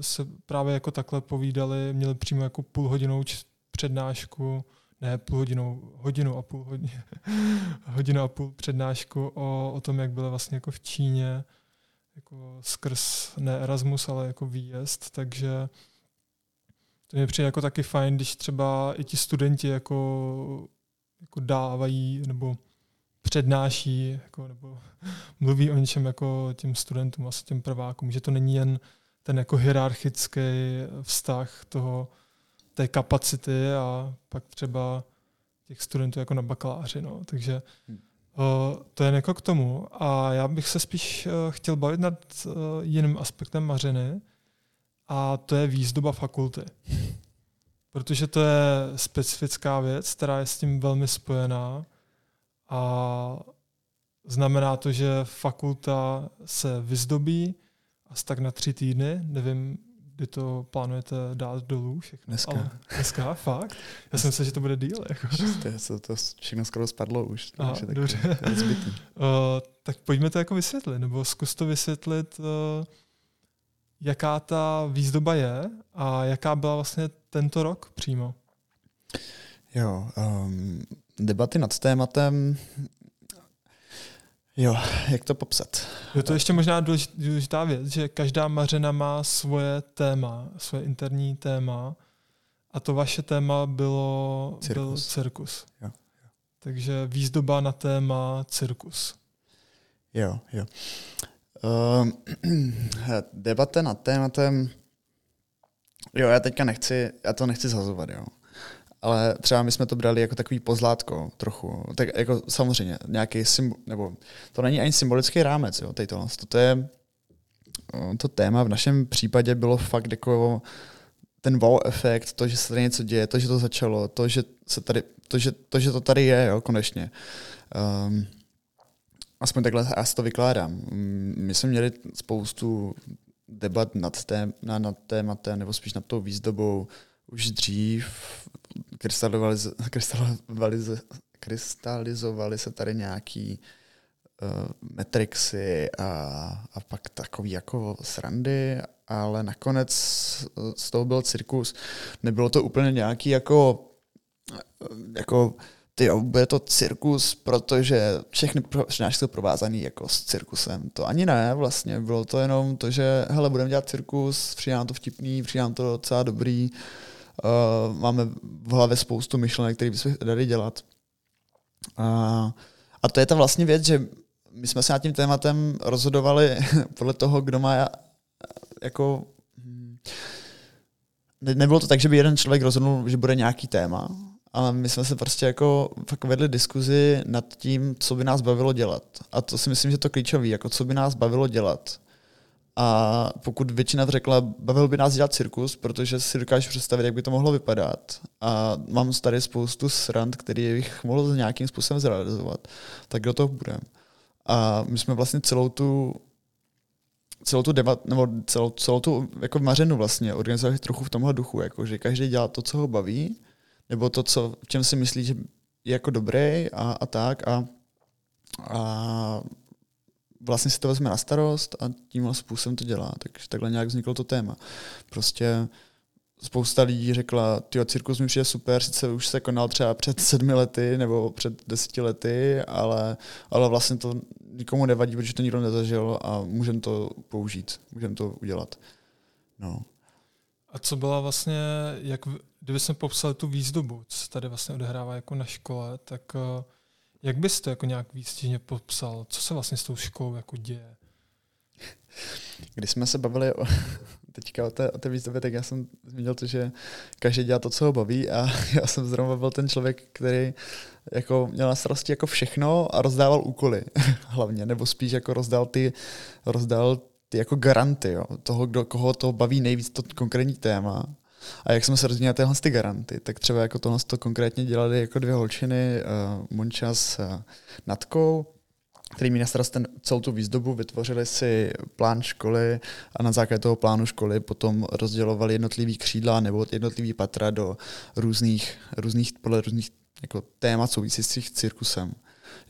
Speaker 2: se právě jako takhle povídali, měli přímo jako půlhodinou přednášku, ne půl hodinou, hodinu a půl hodinu, hodinu a půl přednášku o, o tom, jak bylo vlastně jako v Číně, jako skrz ne Erasmus, ale jako výjezd, takže to mě přijde jako taky fajn, když třeba i ti studenti jako, jako dávají nebo přednáší jako, nebo mluví o něčem jako těm studentům, vlastně těm prvákům, že to není jen ten jako hierarchický vztah toho, té kapacity a pak třeba těch studentů jako na bakaláři. No. Takže
Speaker 3: Hmm.
Speaker 2: To je jako k tomu. A já bych se spíš uh, chtěl bavit nad uh, jiným aspektem Mařiny a to je výzdoba fakulty. Protože to je specifická věc, která je s tím velmi spojená a znamená to, že fakulta se vyzdobí asi tak na tři týdny. Nevím, kdy to plánujete dát dolů všechno.
Speaker 3: Dneska.
Speaker 2: Ale dneska, fakt? Já jsem myslel, že to bude díl. Jako.
Speaker 3: To, je- to, to všechno skoro spadlo už.
Speaker 2: Aha,
Speaker 3: takže tak
Speaker 2: dobře.
Speaker 3: zbytý.
Speaker 2: Uh, tak pojďme to jako vysvětlit, nebo zkus to vysvětlit, uh, jaká ta výzdoba je a jaká byla vlastně tento rok přímo.
Speaker 3: Jo, um, debaty nad tématem, jo, jak to popsat?
Speaker 2: Je to ještě možná důležit- důležitá věc, že každá mařena má svoje téma, svoje interní téma a to vaše téma bylo
Speaker 3: Cirkus.
Speaker 2: Byl cirkus.
Speaker 3: Jo,
Speaker 2: Takže výzdoba na téma cirkus.
Speaker 3: Jo, jo. Um, debata nad tématem, jo, já teďka nechci, já to nechci zhazovat, jo. Ale třeba my jsme to brali jako takový pozlátko trochu. Tak jako samozřejmě nějaký symbol, nebo to není ani symbolický rámec, jo, tady. To je, eh, to téma v našem případě bylo fakt jako ten wow efekt, to, že se tady něco děje, to, že to začalo, to, že, se tady, to, že, to, že to tady je, jo, konečně. Um, aspoň takhle já si to vykládám. Mm, My jsme měli spoustu debat nad, tém, na, nad tématem, nebo spíš nad tou výzdobou už dřív. Krystalizovali, krystalizovaly se tady nějaký uh, metrixy a, a pak takový jako srandy, ale nakonec z toho byl cirkus. Nebylo to úplně nějaký jako, jako ty jo, bude to cirkus, protože všechny přednášky jsou provázaný jako s cirkusem. To ani ne, vlastně. Bylo to jenom to, že hele, budeme dělat cirkus, přijde nám to vtipný, přijde nám to docela dobrý. Uh, máme v hlavě spoustu myšlenek, které bychom dali dělat. Uh, a to je ta vlastně věc, že my jsme se nad tím tématem rozhodovali podle toho, kdo má jako... hm, Ne, nebylo to tak, že by jeden člověk rozhodnul, že bude nějaký téma, ale my jsme se prostě jako fakt vedli diskuzi nad tím, co by nás bavilo dělat. A to si myslím, že to je klíčový, jako co by nás bavilo dělat. A pokud většina řekla, bavil by nás dělat cirkus, protože si dokážu představit, jak by to mohlo vypadat. A mám tady spoustu srand, který bych mohl nějakým způsobem zrealizovat, tak do toho budeme. A my jsme vlastně celou tu celou tu debat, nebo celou, celou tu jako mařenu vlastně organizovali trochu v tomhle duchu, jako že každý dělá to, co ho baví, nebo to, co, v čem si myslí, že je jako dobrý a, a tak a, a vlastně si to vezme na starost a tímhle způsobem to dělá. Takže takhle nějak vzniklo to téma. Prostě spousta lidí řekla, ty cirkus mi přijde super, sice už se konal třeba před sedmi lety nebo před deseti lety, ale, ale vlastně to nikomu nevadí, protože to nikdo nezažil a můžeme to použít, můžeme to udělat. No.
Speaker 2: A co byla vlastně, jak, kdyby jsme popsali tu výzdobu, co se tady vlastně odehrává jako na škole, tak eh, jak bys to jako nějak výstižně popsal? Co se vlastně s tou školou jako děje?
Speaker 3: Když jsme se bavili o, teďka o té, o té výzdobě, tak já jsem zmínil to, že každý dělá to, co ho baví a já jsem zrovna byl ten člověk, který jako měl na starosti jako všechno a rozdával úkoly hlavně, nebo spíš jako rozdal ty, rozdal ty jako garanty jo, toho, kdo, koho to baví nejvíc to konkrétní téma. A jak jsme se rozdělili tyhle ty garanty, tak třeba jako tohle to konkrétně dělali jako dvě holčiny, uh, Monča s uh, Natkou, který mi na ten, celou tu výzdobu, vytvořili si plán školy a na základě toho plánu školy potom rozdělovali jednotlivý křídla nebo jednotlivý patra do různých, různých podle různých jako témat souvisících s cirkusem.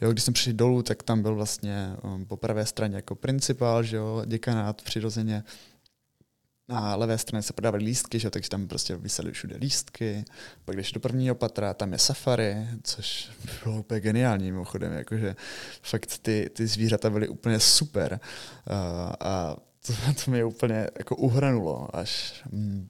Speaker 3: Jo, když jsem přišel dolů, tak tam byl vlastně um, po pravé straně jako principál, že jo, děkanát přirozeně, na levé straně se prodávaly lístky, že? takže tam prostě vysely všude lístky. Pak když do prvního patra, tam je safari, což bylo úplně geniální mimochodem, jakože fakt ty, ty zvířata byly úplně super. Uh, a to, to mě úplně jako uhranulo, až mm,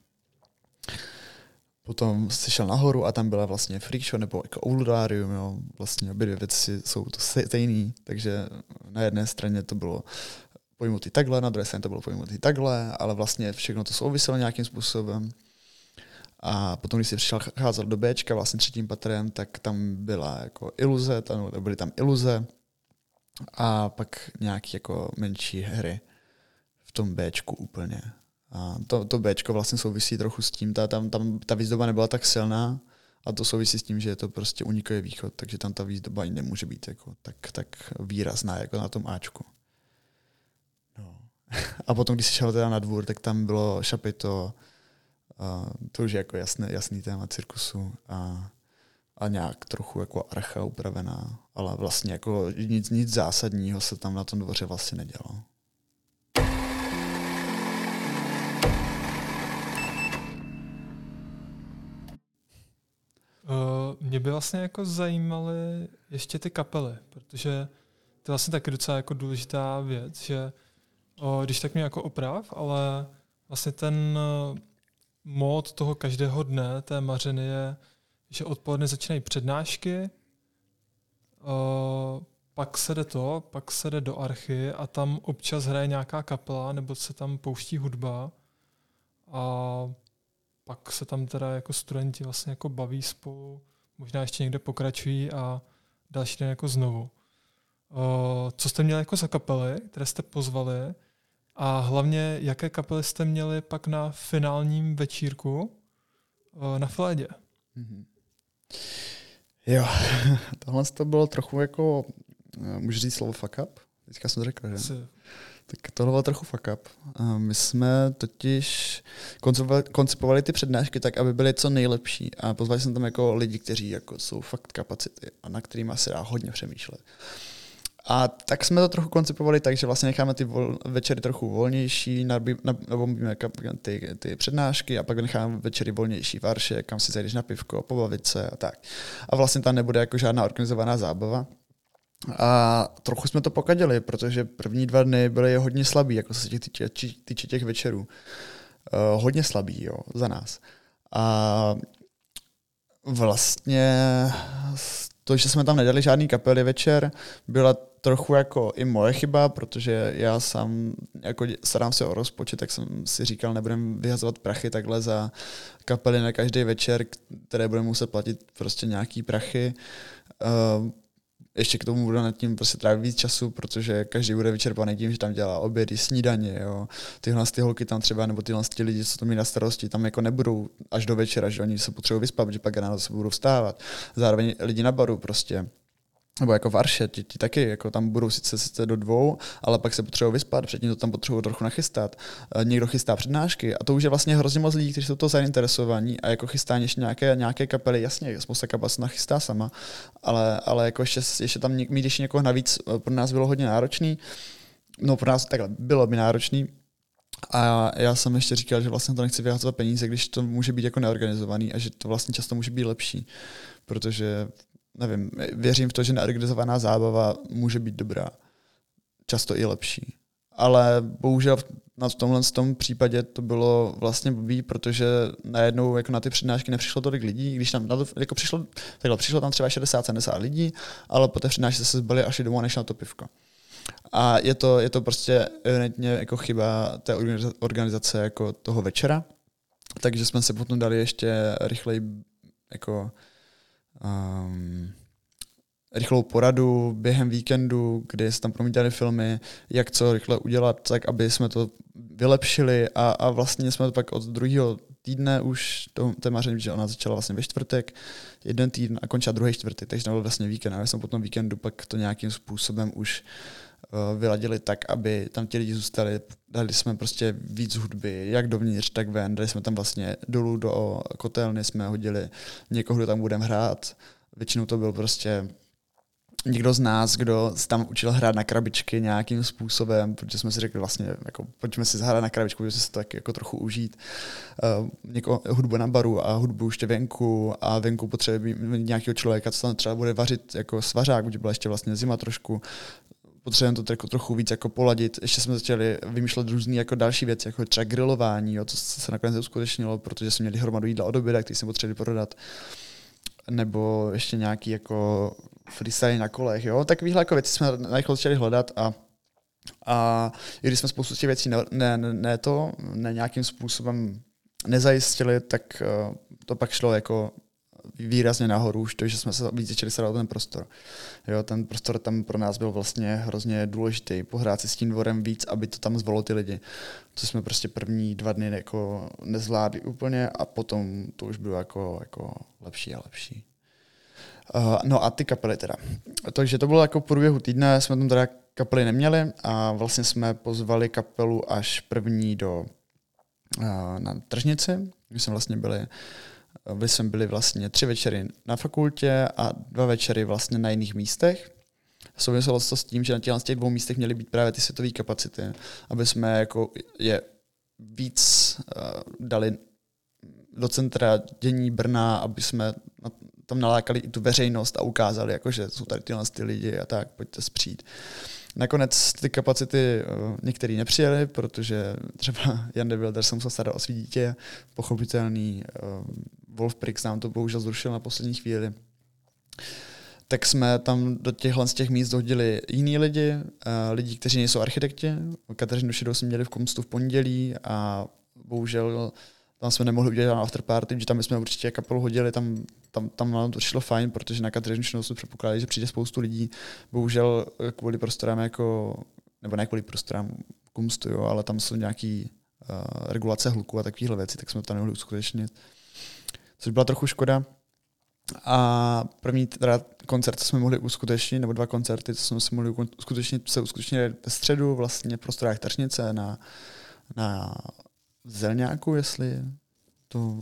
Speaker 3: Potom si šel nahoru a tam byla vlastně freak show nebo jako ouludárium, jo. Vlastně obě dvě věci jsou to stejný, takže na jedné straně to bylo pojmutý takhle, na druhé straně to bylo pojmutý takhle, ale vlastně všechno to souviselo nějakým způsobem. A potom, když si přišel cházet do Bčka, vlastně třetím patrem, tak tam byla jako iluze, tam byly tam iluze a pak nějaké jako menší hry v tom Bčku úplně. A to, to Bčko vlastně souvisí trochu s tím, ta, tam, tam ta výzdoba nebyla tak silná a to souvisí s tím, že je to prostě unikový východ, takže tam ta výzdoba nemůže být jako tak, tak výrazná jako na tom Ačku. A potom, když se šel teda na dvůr, tak tam bylo šapito, a to už je jako jasný, jasný téma cirkusu a, a nějak trochu jako archa upravená, ale vlastně jako nic, nic zásadního se tam na tom dvoře vlastně nedělo.
Speaker 2: Uh, mě by vlastně jako zajímaly ještě ty kapely, protože to je vlastně taky docela jako důležitá věc, že uh, když tak mě jako oprav, ale vlastně ten uh, mód toho každého dne, té mařeny je, že odpoledne začínají přednášky, uh, pak se jde to, pak se jde do archy a tam občas hraje nějaká kapela nebo se tam pouští hudba a pak se tam teda jako studenti vlastně jako baví spolu, možná ještě někde pokračují a další den jako znovu. Co jste měli jako za kapely, které jste pozvali a hlavně jaké kapely jste měli pak na finálním večírku na Flédě? Mm-hmm.
Speaker 3: Jo, tohle to bylo trochu jako, můžu říct slovo fuck up? Teďka jsem to řekl, že? Asi. Tak tohle bylo trochu fuck up. My jsme totiž koncipovali, ty přednášky tak, aby byly co nejlepší a pozvali jsme tam jako lidi, kteří jako jsou fakt kapacity a na kterými se dá hodně přemýšlet. A tak jsme to trochu koncipovali tak, že vlastně necháme ty vol, večery trochu volnější, nabombíme ty, ty přednášky a pak necháme večery volnější varše, kam si zajdeš na pivko, pobavit se a tak. A vlastně tam nebude jako žádná organizovaná zábava. A trochu jsme to pokaděli, protože první dva dny byly hodně slabý, jako se těch týče, týče těch večerů. Uh, hodně slabý, jo, za nás. A vlastně to, že jsme tam nedali žádný kapely večer, byla trochu jako i moje chyba, protože já sám jako starám se o rozpočet, tak jsem si říkal, nebudem vyhazovat prachy takhle za kapely na každý večer, které budeme muset platit prostě nějaký prachy. Uh, ještě k tomu budu nad tím prostě trávit víc času, protože každý bude vyčerpaný tím, že tam dělá obědy, snídaně, jo. Tyhle ty holky tam třeba, nebo tyhle ty lidi, co to mají na starosti, tam jako nebudou až do večera, že oni se potřebují vyspat, protože pak ráno se budou vstávat. Zároveň lidi na baru prostě nebo jako Varše, ti, ti taky jako tam budou sice, sice do dvou, ale pak se potřebují vyspat, předtím to tam potřebují trochu nachystat. Eh, někdo chystá přednášky a to už je vlastně hrozně moc lidí, kteří jsou to zainteresovaní a jako chystá ještě nějaké, nějaké kapely, jasně, spousta kapel se nachystá sama, ale, ale jako ještě, ještě tam mít ještě někoho navíc eh, pro nás bylo hodně náročný. No pro nás takhle bylo by náročný, a já jsem ještě říkal, že vlastně to nechci vyhazovat peníze, když to může být jako neorganizovaný a že to vlastně často může být lepší, protože nevím, věřím v to, že neorganizovaná zábava může být dobrá. Často i lepší. Ale bohužel na tomhle tom případě to bylo vlastně blbý, protože najednou jako na ty přednášky nepřišlo tolik lidí, když tam na to, jako přišlo, takhle, přišlo tam třeba 60-70 lidí, ale po té přednášce se zbyli až domů než na to pivko. A je to, je to prostě evidentně jako chyba té organizace jako toho večera, takže jsme se potom dali ještě rychleji jako um, rychlou poradu během víkendu, kdy se tam promítali filmy, jak co rychle udělat, tak aby jsme to vylepšili a, a vlastně jsme to pak od druhého týdne už to témaření, že ona začala vlastně ve čtvrtek, jeden týden a končila druhý čtvrtek, takže to byl vlastně víkend. A já jsem po tom víkendu pak to nějakým způsobem už vyladili tak, aby tam ti lidi zůstali. Dali jsme prostě víc hudby, jak dovnitř, tak ven. Dali jsme tam vlastně dolů do kotelny, jsme hodili někoho, kdo tam budeme hrát. Většinou to byl prostě někdo z nás, kdo se tam učil hrát na krabičky nějakým způsobem, protože jsme si řekli vlastně, jako, pojďme si zahrát na krabičku, protože se to tak jako trochu užít. Uh, hudbu na baru a hudbu ještě venku a venku potřebuje nějakého člověka, co tam třeba bude vařit jako svařák, protože byla ještě vlastně zima trošku, potřebujeme to jako trochu víc jako poladit. Ještě jsme začali vymýšlet různé jako další věci, jako třeba grilování, jo, co se nakonec uskutečnilo, protože jsme měli hromadu jídla od oběda, který jsme potřebovali prodat nebo ještě nějaký jako freestyle na kolech, jo. Takovýhle jako věci jsme najchlo začali hledat a a i když jsme spoustu těch věcí ne, ne, ne to, ne nějakým způsobem nezajistili, tak uh, to pak šlo jako výrazně nahoru už to, že jsme se víc začali starat o ten prostor. Jo, ten prostor tam pro nás byl vlastně hrozně důležitý. Pohrát si s tím dvorem víc, aby to tam zvolilo ty lidi. To jsme prostě první dva dny jako nezvládli úplně a potom to už bylo jako, jako lepší a lepší. Uh, no a ty kapely teda. Takže to bylo jako v průběhu týdne, jsme tam teda kapely neměli a vlastně jsme pozvali kapelu až první do uh, na tržnici, kde jsme vlastně byli my jsme byli vlastně tři večery na fakultě a dva večery vlastně na jiných místech. Souviselo to s tím, že na těch, těch dvou místech měly být právě ty světové kapacity, aby jsme jako je víc uh, dali do centra dění Brna, aby jsme tam nalákali i tu veřejnost a ukázali, jako, že jsou tady tyhle ty lidi a tak, pojďte spřít. Nakonec ty kapacity uh, některý nepřijeli, protože třeba Jan de Wilder se musel starat o svý dítě, pochopitelný uh, Wolf Prix nám to bohužel zrušil na poslední chvíli. Tak jsme tam do těchhle z těch míst hodili jiný lidi, uh, lidi, kteří nejsou architekti. Kateřinu Šedou jsme měli v Komstu v pondělí a bohužel tam jsme nemohli udělat afterparty, protože tam jsme určitě kapelu hodili, tam, tam, tam nám to šlo fajn, protože na Kateřinu Šedou jsme předpokládali, že přijde spoustu lidí. Bohužel eh, kvůli prostorám jako, nebo ne kvůli prostorám Komstu, jo, ale tam jsou nějaký uh, regulace hluku a takovéhle věci, tak jsme to nemohli uskutečnit což byla trochu škoda. A první teda koncert, co jsme mohli uskutečnit, nebo dva koncerty, co jsme si mohli uskutečnit, se uskutečnili ve středu vlastně v prostorách Tržnice na, na Zelňáku, jestli to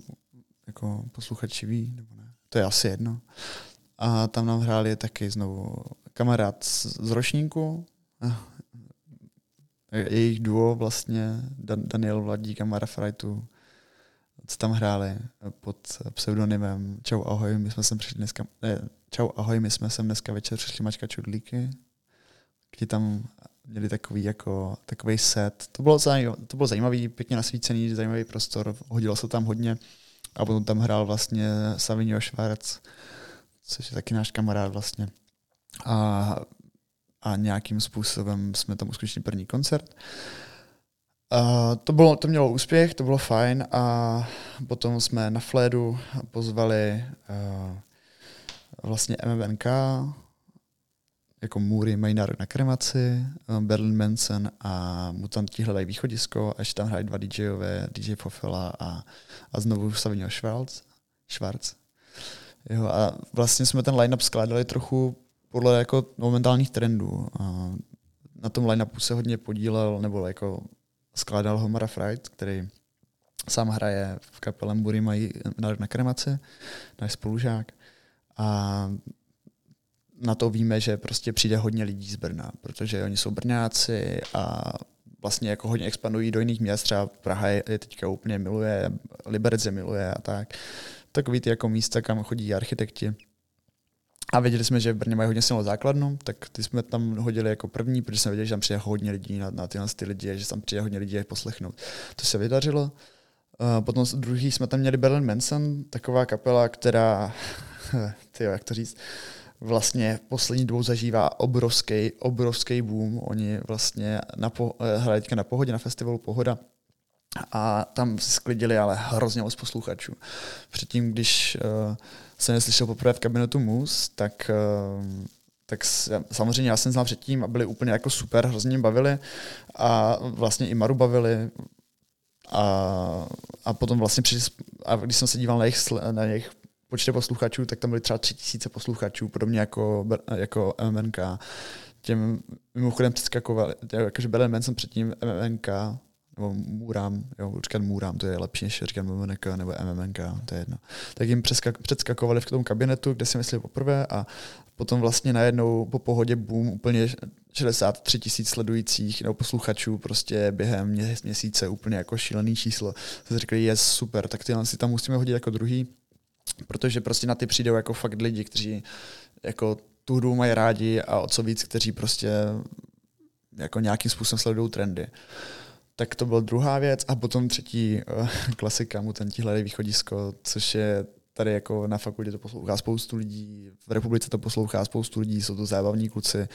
Speaker 3: jako posluchači ví, nebo ne. To je asi jedno. A tam nám hráli taky znovu kamarád z, z ročníku, jejich duo vlastně, Daniel Vladík a Mara Frajtu, co tam hráli pod pseudonymem Čau ahoj, my jsme sem přišli dneska, ne, Čau ahoj, my jsme sem dneska večer přišli mačka čudlíky. Kdy tam měli takový jako takový set. To bylo, zajímavý, to bylo zajímavý, pěkně nasvícený, zajímavý prostor, hodilo se tam hodně. A potom tam hrál vlastně Savinio Schwarz, což je taky náš kamarád vlastně. A, a nějakým způsobem jsme tam uskutečnili první koncert. Uh, to, bylo, to mělo úspěch, to bylo fajn a potom jsme na Fledu pozvali uh, vlastně MMNK, jako Můry mají nárok na kremaci, uh, Berlin Manson a Mutanti hledají východisko, až tam hrají dva DJové, DJ Fofela a, a znovu Savinio Schwarz. Schwarz. Jo, a vlastně jsme ten line-up skládali trochu podle jako momentálních trendů. Uh, na tom line-upu se hodně podílel, nebo jako skládal Homara Fright, který sám hraje v kapele Bury mají na kremaci, náš spolužák. A na to víme, že prostě přijde hodně lidí z Brna, protože oni jsou Brňáci a vlastně jako hodně expandují do jiných měst, třeba Praha je teďka úplně miluje, Liberec je miluje a tak. Takový ty jako místa, kam chodí architekti. A věděli jsme, že v Brně mají hodně silnou základnu, tak ty jsme tam hodili jako první, protože jsme věděli, že tam přijde hodně lidí na, na tyhle ty lidi, že tam přijde hodně lidí je poslechnout. To se vydařilo. Uh, potom druhý jsme tam měli Berlin Manson, taková kapela, která, ty jak to říct, vlastně poslední dvou zažívá obrovský, obrovský boom. Oni vlastně na po, eh, hrají na Pohodě, na festivalu Pohoda a tam si sklidili ale hrozně moc posluchačů. Předtím, když uh, jsem slyšel poprvé v kabinetu Mus, tak, uh, tak samozřejmě já jsem znal předtím a byli úplně jako super, hrozně bavili a vlastně i Maru bavili A, a potom vlastně při, a když jsem se díval na jejich, na jejich počty posluchačů, tak tam byly třeba tři tisíce posluchačů, podobně jako, jako MMNK. Těm mimochodem přeskakovali, jakože Berlin Manson předtím MMNK, nebo Můrám, jo, říkat Můrám, to je lepší, než říkat MMNK nebo MMNK, to je jedno. Tak jim předskakovali v tom kabinetu, kde si mysleli poprvé a potom vlastně najednou po pohodě boom úplně 63 tisíc sledujících nebo posluchačů prostě během měsíce úplně jako šílený číslo. To řekli, je super, tak tyhle si tam musíme hodit jako druhý, protože prostě na ty přijdou jako fakt lidi, kteří jako tu hudbu mají rádi a o co víc, kteří prostě jako nějakým způsobem sledují trendy. Tak to byla druhá věc. A potom třetí uh, klasika, mu ten hledej východisko, což je tady jako na fakultě to poslouchá spoustu lidí, v republice to poslouchá spoustu lidí, jsou to zábavní kluci,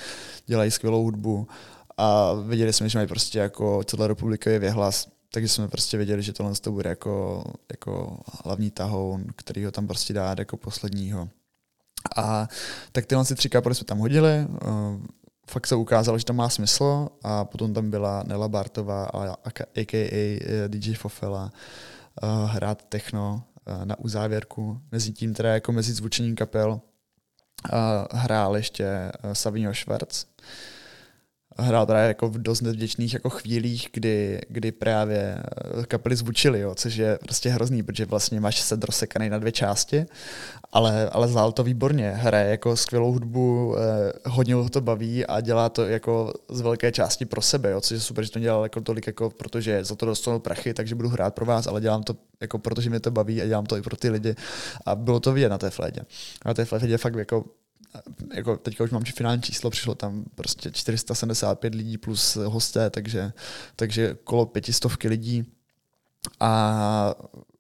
Speaker 3: dělají skvělou hudbu a viděli jsme, že mají prostě jako celé republikový věhlas, takže jsme prostě věděli, že tohle to bude jako, jako hlavní tahoun, který ho tam prostě dá jako posledního. A tak tyhle si tři kapory jsme tam hodili, uh, fakt se ukázalo, že to má smysl a potom tam byla Nela Bartová, a.k.a. Eh, DJ Fofela, uh, hrát techno uh, na uzávěrku. Mezi tím teda jako mezi zvučením kapel hrál ještě Savino Schwarz, hrál právě jako v dost nevděčných jako chvílích, kdy, kdy právě eh, kapely zvučily, jo, což je prostě hrozný, protože vlastně máš set rozsekaný na dvě části, ale, ale zvládl to výborně, hraje jako skvělou hudbu, eh, hodně ho to baví a dělá to jako z velké části pro sebe, jo, což je super, že to dělal jako tolik, jako protože za to dostanu prachy, takže budu hrát pro vás, ale dělám to jako protože mě to baví a dělám to i pro ty lidi a bylo to vidět na té flédě. Na té flédě fakt jako jako teďka už mám finální číslo, přišlo tam prostě 475 lidí plus hosté, takže, takže kolo pětistovky lidí. A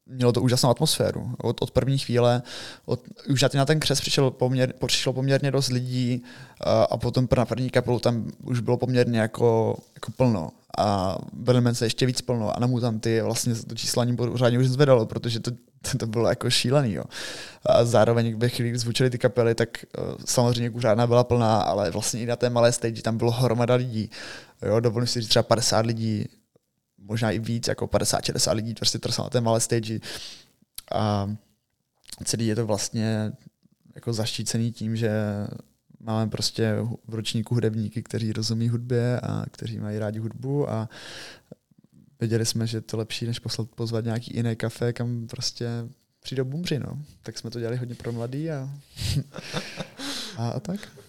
Speaker 3: mělo to úžasnou atmosféru. Od, od první chvíle, od, už na ten křes přišel poměr, přišlo poměrně dost lidí a, a potom na první kapelu tam už bylo poměrně jako, jako plno a Berlin se ještě víc plno a na mutanty vlastně to číslo ani pořádně už zvedalo, protože to, to bylo jako šílený. Jo. A zároveň ve chvíli, kdy zvučily ty kapely, tak uh, samozřejmě kuřárna byla plná, ale vlastně i na té malé stage tam bylo hromada lidí. Jo, dovolím si říct třeba 50 lidí, možná i víc, jako 50-60 lidí, prostě to na té malé stage. A celý je to vlastně jako zaštícený tím, že máme prostě v ročníku hudebníky, kteří rozumí hudbě a kteří mají rádi hudbu a věděli jsme, že to lepší, než poslat, pozvat nějaký jiný kafe, kam prostě přijdou bumři, no. Tak jsme to dělali hodně pro mladý a, a, a tak.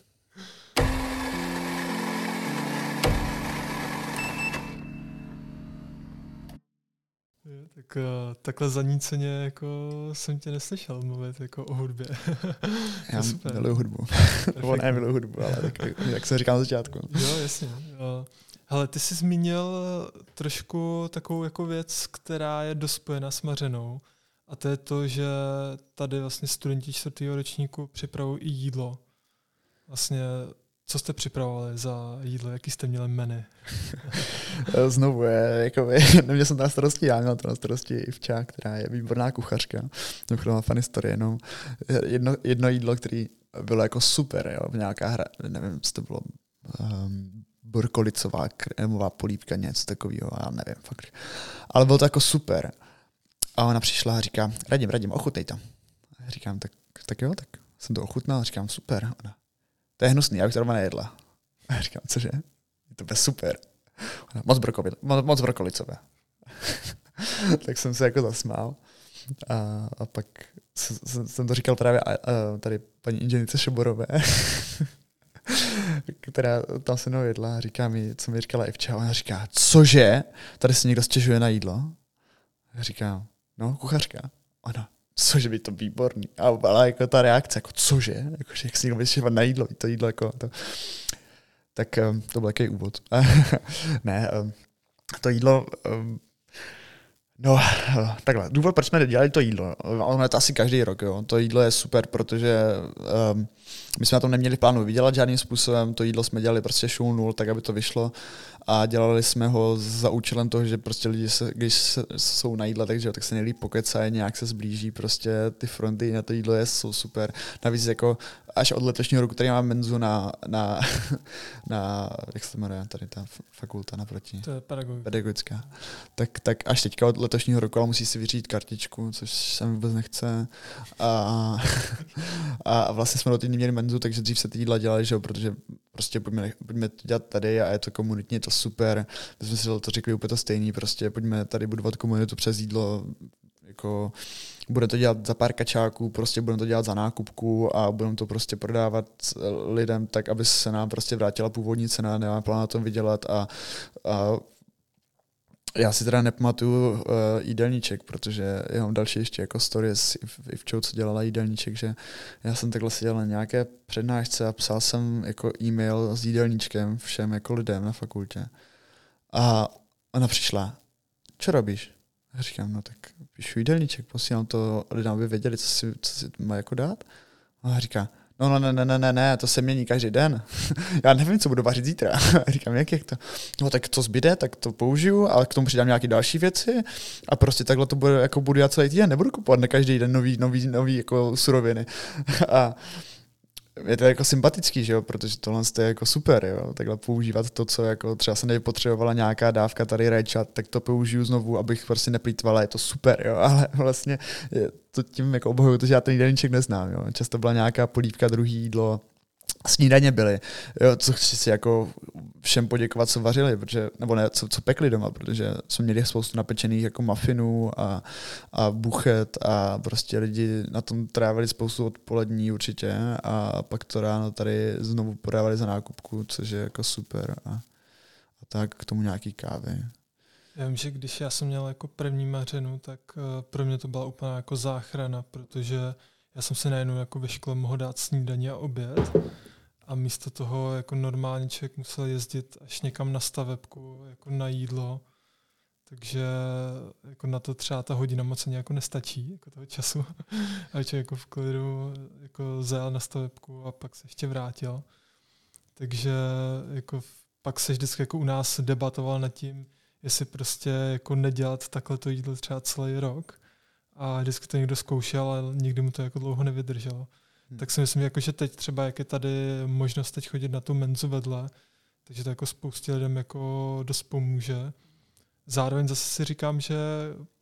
Speaker 2: Tak uh, takhle zaníceně jako jsem tě neslyšel mluvit jako o hudbě.
Speaker 3: Já super. miluju hudbu. Nebo ne miluju hudbu, ale tak, jak jsem říkal na začátku.
Speaker 2: Jo, jasně. Jo. Hele, ty jsi zmínil trošku takovou jako věc, která je dost spojená s Mařenou. A to je to, že tady vlastně studenti čtvrtého ročníku připravují i jídlo. Vlastně co jste připravovali za jídlo? Jaký jste měli menu?
Speaker 3: Znovu, je, jako, neměl jsem to na starosti, já měl to na starosti Ivča, která je výborná kuchařka. To má fan story, jenom jedno, jedno jídlo, které bylo jako super, jo, nějaká hra, nevím, co to bylo, um, burkolicová krémová polívka, něco takového, já nevím, fakt. Ale bylo to jako super. A ona přišla a říká, radím, radím, ochutnej to. A říkám, tak, tak jo, tak jsem to ochutnal, říkám, super. Ona, to je hnusný, já bych doma nejedla. A já říkám, cože? Je to super. Moc, brokoli, moc, moc brokolicové. tak jsem se jako zasmál. A, a pak jsem to říkal právě a, a, tady paní inženýrce Šoborové, která tam se mnou jedla a říká mi, co mi říkala Ivča. Ona říká, cože? Tady si někdo stěžuje na jídlo? Já říkám, no, kuchařka. Ona, cože by to výborný. A byla jako ta reakce, jako cože, jako, že jak si někdo na jídlo, to jídlo jako to. Tak um, to byl jaký úvod. ne, um, to jídlo um, No, takhle. Důvod, proč jsme dělali to jídlo, ono je to asi každý rok, jo. To jídlo je super, protože um, my jsme na tom neměli plánu vydělat žádným způsobem, to jídlo jsme dělali prostě šul nul, tak aby to vyšlo a dělali jsme ho za účelem toho, že prostě lidi, se, když se, jsou na jídle, takže, tak se nejlíp pokecají, nějak se zblíží, prostě ty fronty na to jídlo je, jsou super. Navíc jako až od letošního roku tady mám menzu na, na, na jak se to jmenuje, tady ta fakulta naproti.
Speaker 2: To je pedagogická.
Speaker 3: pedagogická. Tak, tak až teďka od letošního roku, ale musí si vyřídit kartičku, což se mi vůbec nechce. A, a vlastně jsme do týdny měli menzu, takže dřív se ty jídla dělali, že jo, protože prostě pojďme, pojďme to dělat tady a je to komunitně, to super. My jsme si to řekli úplně to stejný, prostě pojďme tady budovat komunitu přes jídlo, jako budeme to dělat za pár kačáků, prostě budeme to dělat za nákupku a budeme to prostě prodávat lidem tak, aby se nám prostě vrátila původní cena, nemáme plán na tom vydělat a, a já si teda nepamatuju uh, jídelníček, protože já mám další ještě jako stories i v co dělala jídelníček, že já jsem takhle seděl na nějaké přednášce a psal jsem jako e-mail s jídelníčkem všem jako lidem na fakultě. A ona přišla, co robíš? Já říkám, no tak píšu jídelníček, posílám to lidem, aby věděli, co si, co si má jako dát. A ona říká, no, no, ne, ne, ne, ne, ne, to se mění každý den. Já nevím, co budu vařit zítra. Říkám, jak, jak to? No tak to zbyde, tak to použiju, ale k tomu přidám nějaké další věci a prostě takhle to bude, jako budu já celý týden, nebudu kupovat na každý den nový, nový, nový jako suroviny. a je to jako sympatický, že jo, protože tohle je jako super, jo, takhle používat to, co jako třeba se nepotřebovala nějaká dávka tady rajčat, tak to použiju znovu, abych prostě neplýtvala, je to super, jo, ale vlastně to tím jako obhoju, že já ten jídelníček neznám, jo, často byla nějaká polívka, druhý jídlo, snídaně byly, jo, co chci si jako všem poděkovat, co vařili, protože, nebo ne, co, co pekli doma, protože jsme měli spoustu napečených jako muffinů a, a buchet a prostě lidi na tom trávili spoustu odpolední určitě a pak to ráno tady znovu podávali za nákupku, což je jako super a, a tak k tomu nějaký kávy.
Speaker 2: Já vím, že když já jsem měl jako první mařenu, tak uh, pro mě to byla úplná jako záchrana, protože já jsem si najednou jako ve škole mohl dát snídaní a oběd a místo toho jako normálně člověk musel jezdit až někam na stavebku, jako na jídlo, takže jako na to třeba ta hodina moc ani jako nestačí, jako toho času. a člověk jako v klidu jako zajel na stavebku a pak se ještě vrátil. Takže jako pak se vždycky jako u nás debatoval nad tím, jestli prostě jako nedělat takhle to jídlo třeba celý rok. A vždycky to někdo zkoušel, ale nikdy mu to jako dlouho nevydrželo. Hmm. Tak si myslím, jako, že teď třeba, jak je tady možnost teď chodit na tu menzu vedle, takže to jako spoustě lidem jako dost pomůže. Zároveň zase si říkám, že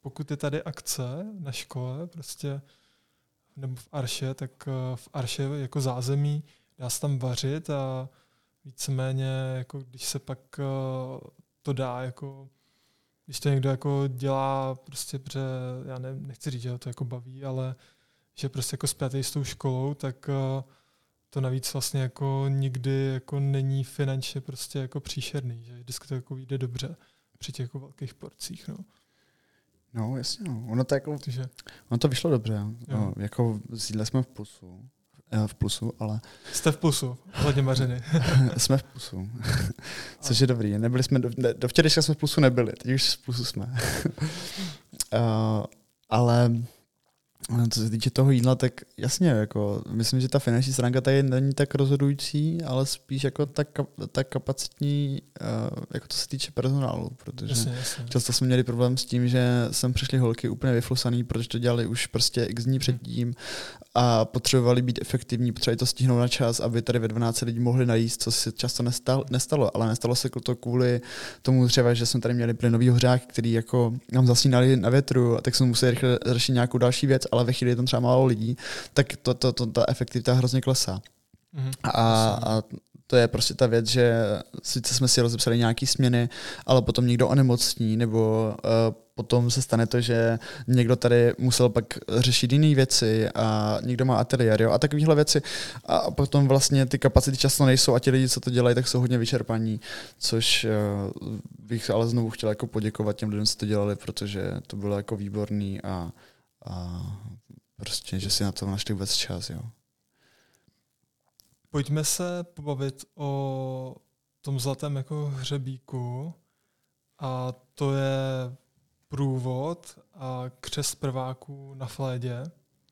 Speaker 2: pokud je tady akce na škole, prostě nebo v Arše, tak eh, v Arše jako zázemí dá se tam vařit a víceméně, jako když se pak eh, to dá, jako když to někdo jako dělá prostě, protože já ne, nechci říct, že to jako baví, ale že prostě jako zpětej s tou školou, tak uh, to navíc vlastně jako nikdy jako není finančně prostě jako příšerný, že vždycky to jako vyjde dobře při těch jako velkých porcích, no.
Speaker 3: No, jasně, no. Ono to jako, Takže, ono to vyšlo dobře, no, jako zjídli jsme v plusu, eh, v plusu, ale...
Speaker 2: Jste v plusu, hodně mařeny.
Speaker 3: jsme v plusu, což je dobrý. Nebyli jsme, do, do včerejška jsme v plusu nebyli, teď už v plusu jsme. uh, ale co se týče toho jídla, tak jasně, jako, myslím, že ta finanční stránka tady není tak rozhodující, ale spíš jako ta, ta kapacitní, uh, jako to se týče personálu, protože jasně, jasně. často jsme měli problém s tím, že sem přišly holky úplně vyflusaný, protože to dělali už prostě x dní předtím a potřebovali být efektivní, potřebovali to stihnout na čas, aby tady ve 12 lidí mohli najíst, co se často nestalo, nestalo ale nestalo se to kvůli tomu třeba, že jsme tady měli plynový hořák, který jako nám zasínali na větru, tak jsme museli rychle řešit nějakou další věc, ale ve chvíli je tam třeba málo lidí, tak to, to, to, ta efektivita hrozně klesá. Mm-hmm. A, a to je prostě ta věc, že sice jsme si rozepsali nějaké směny, ale potom někdo onemocní, nebo uh, potom se stane to, že někdo tady musel pak řešit jiné věci a někdo má ateliér jo, a takovéhle věci. A potom vlastně ty kapacity často nejsou a ti lidi, co to dělají, tak jsou hodně vyčerpaní, což uh, bych ale znovu chtěl jako poděkovat těm lidem, co to dělali, protože to bylo jako výborný a, a prostě, že si na to našli vůbec čas. Jo.
Speaker 2: Pojďme se pobavit o tom zlatém jako hřebíku a to je průvod a křest prváků na flédě,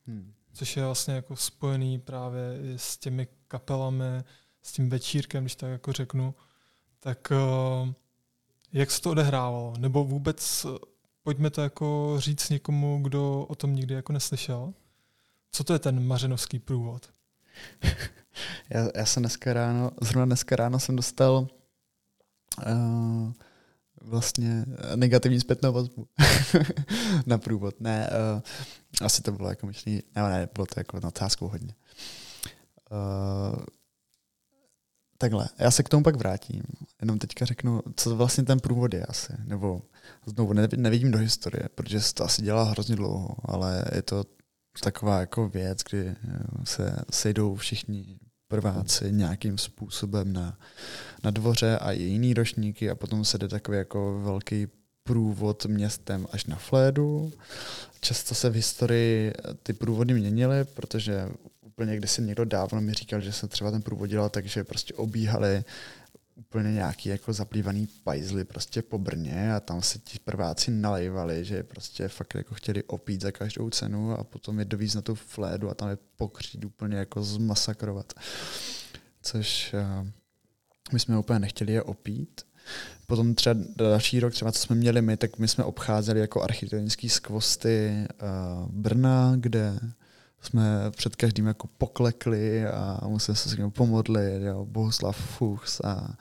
Speaker 3: Hmm.
Speaker 2: což je vlastně jako spojený právě i s těmi kapelami, s tím večírkem, když tak jako řeknu. Tak eh, jak se to odehrávalo? Nebo vůbec pojďme to jako říct někomu, kdo o tom nikdy jako neslyšel. Co to je ten mařenovský průvod?
Speaker 3: Já, já jsem dneska ráno, zrovna dneska ráno jsem dostal uh, vlastně negativní zpětnou vazbu na průvod. Ne, uh, asi to bylo jako myšlení, ne, ne, bylo to jako nadsázkou hodně. Uh, takhle, já se k tomu pak vrátím. Jenom teďka řeknu, co vlastně ten průvod je asi. Nebo znovu nevidím do historie, protože se to asi dělá hrozně dlouho, ale je to taková jako věc, kdy se sejdou všichni prváci nějakým způsobem na, na dvoře a i jiný ročníky a potom se jde takový jako velký průvod městem až na Flédu. Často se v historii ty průvody měnily, protože úplně když si někdo dávno mi říkal, že se třeba ten průvod dělal tak, že prostě obíhali úplně nějaký jako zaplývaný pajzly prostě po Brně a tam se ti prváci nalejvali, že prostě fakt jako chtěli opít za každou cenu a potom je dovíz na tu flédu a tam je pokřít úplně jako zmasakrovat. Což uh, my jsme úplně nechtěli je opít. Potom třeba další rok, třeba co jsme měli my, tak my jsme obcházeli jako architektonický skvosty uh, Brna, kde jsme před každým jako poklekli a museli se s ním pomodlit, jo, Bohuslav Fuchs a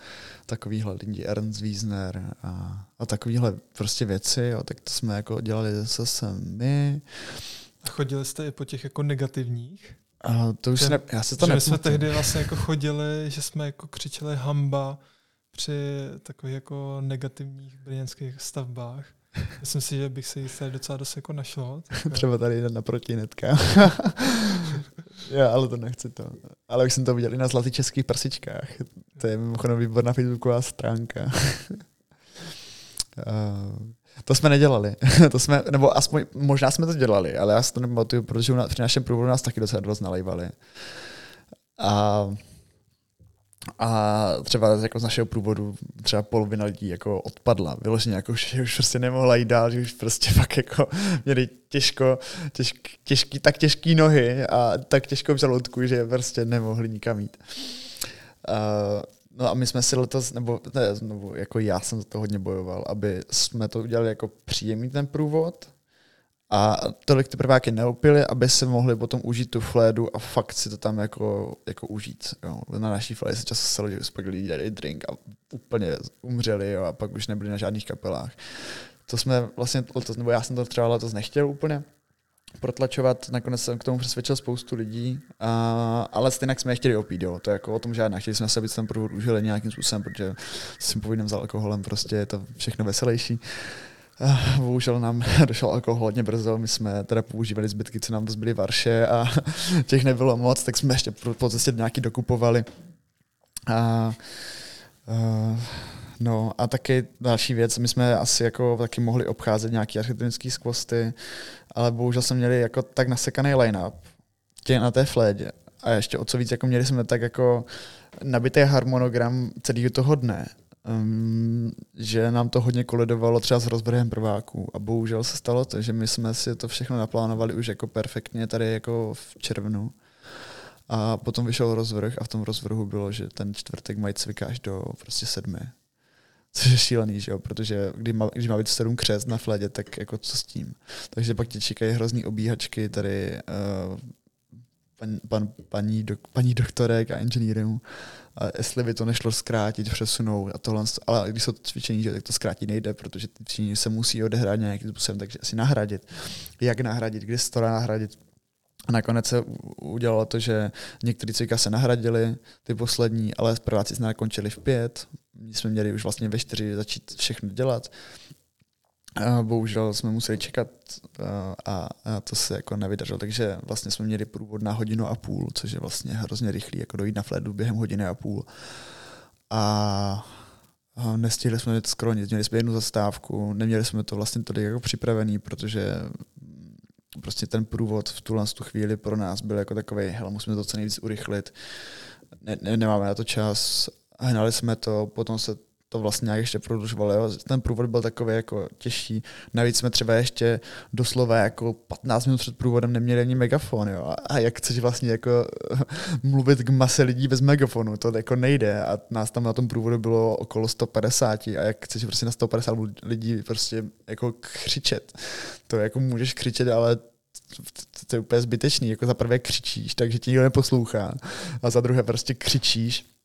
Speaker 3: takovýhle lidi, Ernst Wiesner a, a takovýhle prostě věci, jo, tak to jsme jako dělali zase my.
Speaker 2: A chodili jste i po těch jako negativních?
Speaker 3: A to už
Speaker 2: Ten,
Speaker 3: ne, já se to
Speaker 2: že jsme tehdy vlastně jako chodili, že jsme jako křičeli hamba při takových jako negativních brněnských stavbách. Myslím si, že bych se jich tady docela dost jako našlo. Tak...
Speaker 3: Třeba tady jeden naproti netka. Já, ale to nechci to. Ale už jsem to viděl i na Zlatých českých prsičkách. To je mimochodem výborná facebooková stránka. uh, to jsme nedělali. to jsme, nebo aspoň, možná jsme to dělali, ale já si to nepamatuju, protože při našem průvodu nás taky docela dost nalejvali. A a třeba jako z našeho průvodu třeba polovina lidí jako odpadla. Vyloženě jako, že už prostě nemohla jít dál, že už prostě fakt jako měli těžko, těžký, těžký, tak těžký nohy a tak těžkou žaludku, že prostě nemohli nikam jít. Uh, no a my jsme si letos, nebo ne, znovu, jako já jsem za to hodně bojoval, aby jsme to udělali jako příjemný ten průvod, a tolik ty prváky neopili, aby se mohli potom užít tu flédu a fakt si to tam jako, jako užít. Jo. Na naší flédě se často pak lidi dali drink a úplně umřeli jo, a pak už nebyli na žádných kapelách. To jsme vlastně, letos, nebo já jsem to třeba letos nechtěl úplně protlačovat, nakonec jsem k tomu přesvědčil spoustu lidí, a, ale stejně jsme je chtěli opít, jo. to je jako o tom žádná, chtěli jsme se, aby se ten průvod užili nějakým způsobem, protože s tím povinným za alkoholem prostě je to všechno veselější. Bohužel nám došel alkohol hodně brzo, my jsme teda používali zbytky, co nám to zbyly varše a těch nebylo moc, tak jsme ještě po cestě nějaký dokupovali. A, uh, no a taky další věc, my jsme asi jako taky mohli obcházet nějaký architektonický skvosty, ale bohužel jsme měli jako tak nasekaný line-up tě na té flédě. A ještě o co víc, jako měli jsme tak jako nabitý harmonogram celého toho dne um, že nám to hodně kolidovalo třeba s rozvrhem prváků a bohužel se stalo to, že my jsme si to všechno naplánovali už jako perfektně tady jako v červnu a potom vyšel rozvrh a v tom rozvrhu bylo, že ten čtvrtek mají cvik až do prostě sedmi. Což je šílený, že jo? protože když má, když má být sedm křest na fledě, tak jako co s tím. Takže pak tě čekají hrozný obíhačky tady uh, pan, pan, paní, do, paní doktorek a inženýrů jestli by to nešlo zkrátit, přesunout a tohle, ale když jsou to cvičení, že tak to zkrátit nejde, protože ty cvičení se musí odehrát nějakým způsobem, takže asi nahradit. Jak nahradit, kdy se to dá nahradit. A nakonec se udělalo to, že některé cvika se nahradili, ty poslední, ale prváci jsme nakončili v pět, my jsme měli už vlastně ve čtyři začít všechno dělat. A bohužel jsme museli čekat a, a to se jako nevydařilo, takže vlastně jsme měli průvod na hodinu a půl, což je vlastně hrozně rychlý, jako dojít na fledu během hodiny a půl. A nestihli jsme skoro nic, měli jsme jednu zastávku, neměli jsme to vlastně tolik jako připravený, protože prostě ten průvod v tuhle tu chvíli pro nás byl jako takový, hele, musíme to co nejvíc urychlit, ne, ne, nemáme na to čas, hnali jsme to, potom se to vlastně nějak ještě prodlužovalo. Jo. Ten průvod byl takový jako těžší. Navíc jsme třeba ještě doslova jako 15 minut před průvodem neměli ani megafon. Jo. A jak chceš vlastně jako mluvit k mase lidí bez megafonu, to jako nejde. A nás tam na tom průvodu bylo okolo 150 a jak chceš prostě na 150 lidí prostě jako křičet. To jako můžeš křičet, ale to je úplně zbytečný. Jako za prvé křičíš, takže ti nikdo neposlouchá. A za druhé prostě křičíš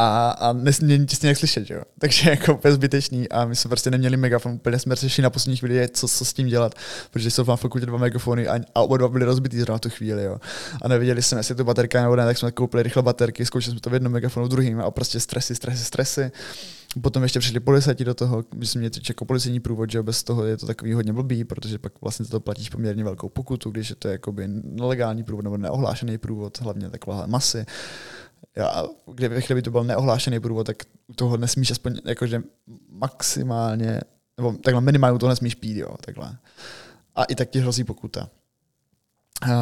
Speaker 3: a, a nesmění ti nějak slyšet, jo. Takže jako úplně zbytečný a my jsme prostě neměli megafon, úplně jsme řešili na poslední chvíli, co, co s tím dělat, protože jsou v fakultě dva megafony a, a oba dva byly rozbitý zrovna tu chvíli, jo. A nevěděli jsme, jestli to baterka nebo ne, tak jsme koupili rychle baterky, zkoušeli jsme to v jednom megafonu, druhým a prostě stresy, stresy, stresy. Potom ještě přišli policajti do toho, my jsme měli jako policejní průvod, že bez toho je to takový hodně blbý, protože pak vlastně to platíš poměrně velkou pokutu, když je to jakoby nelegální průvod nebo neohlášený průvod, hlavně takové masy. Já, kdyby, kdyby to byl neohlášený průvod, tak toho nesmíš aspoň jakože maximálně, nebo takhle minimálně toho nesmíš pít, jo, takhle. A i tak ti hrozí pokuta. Uh,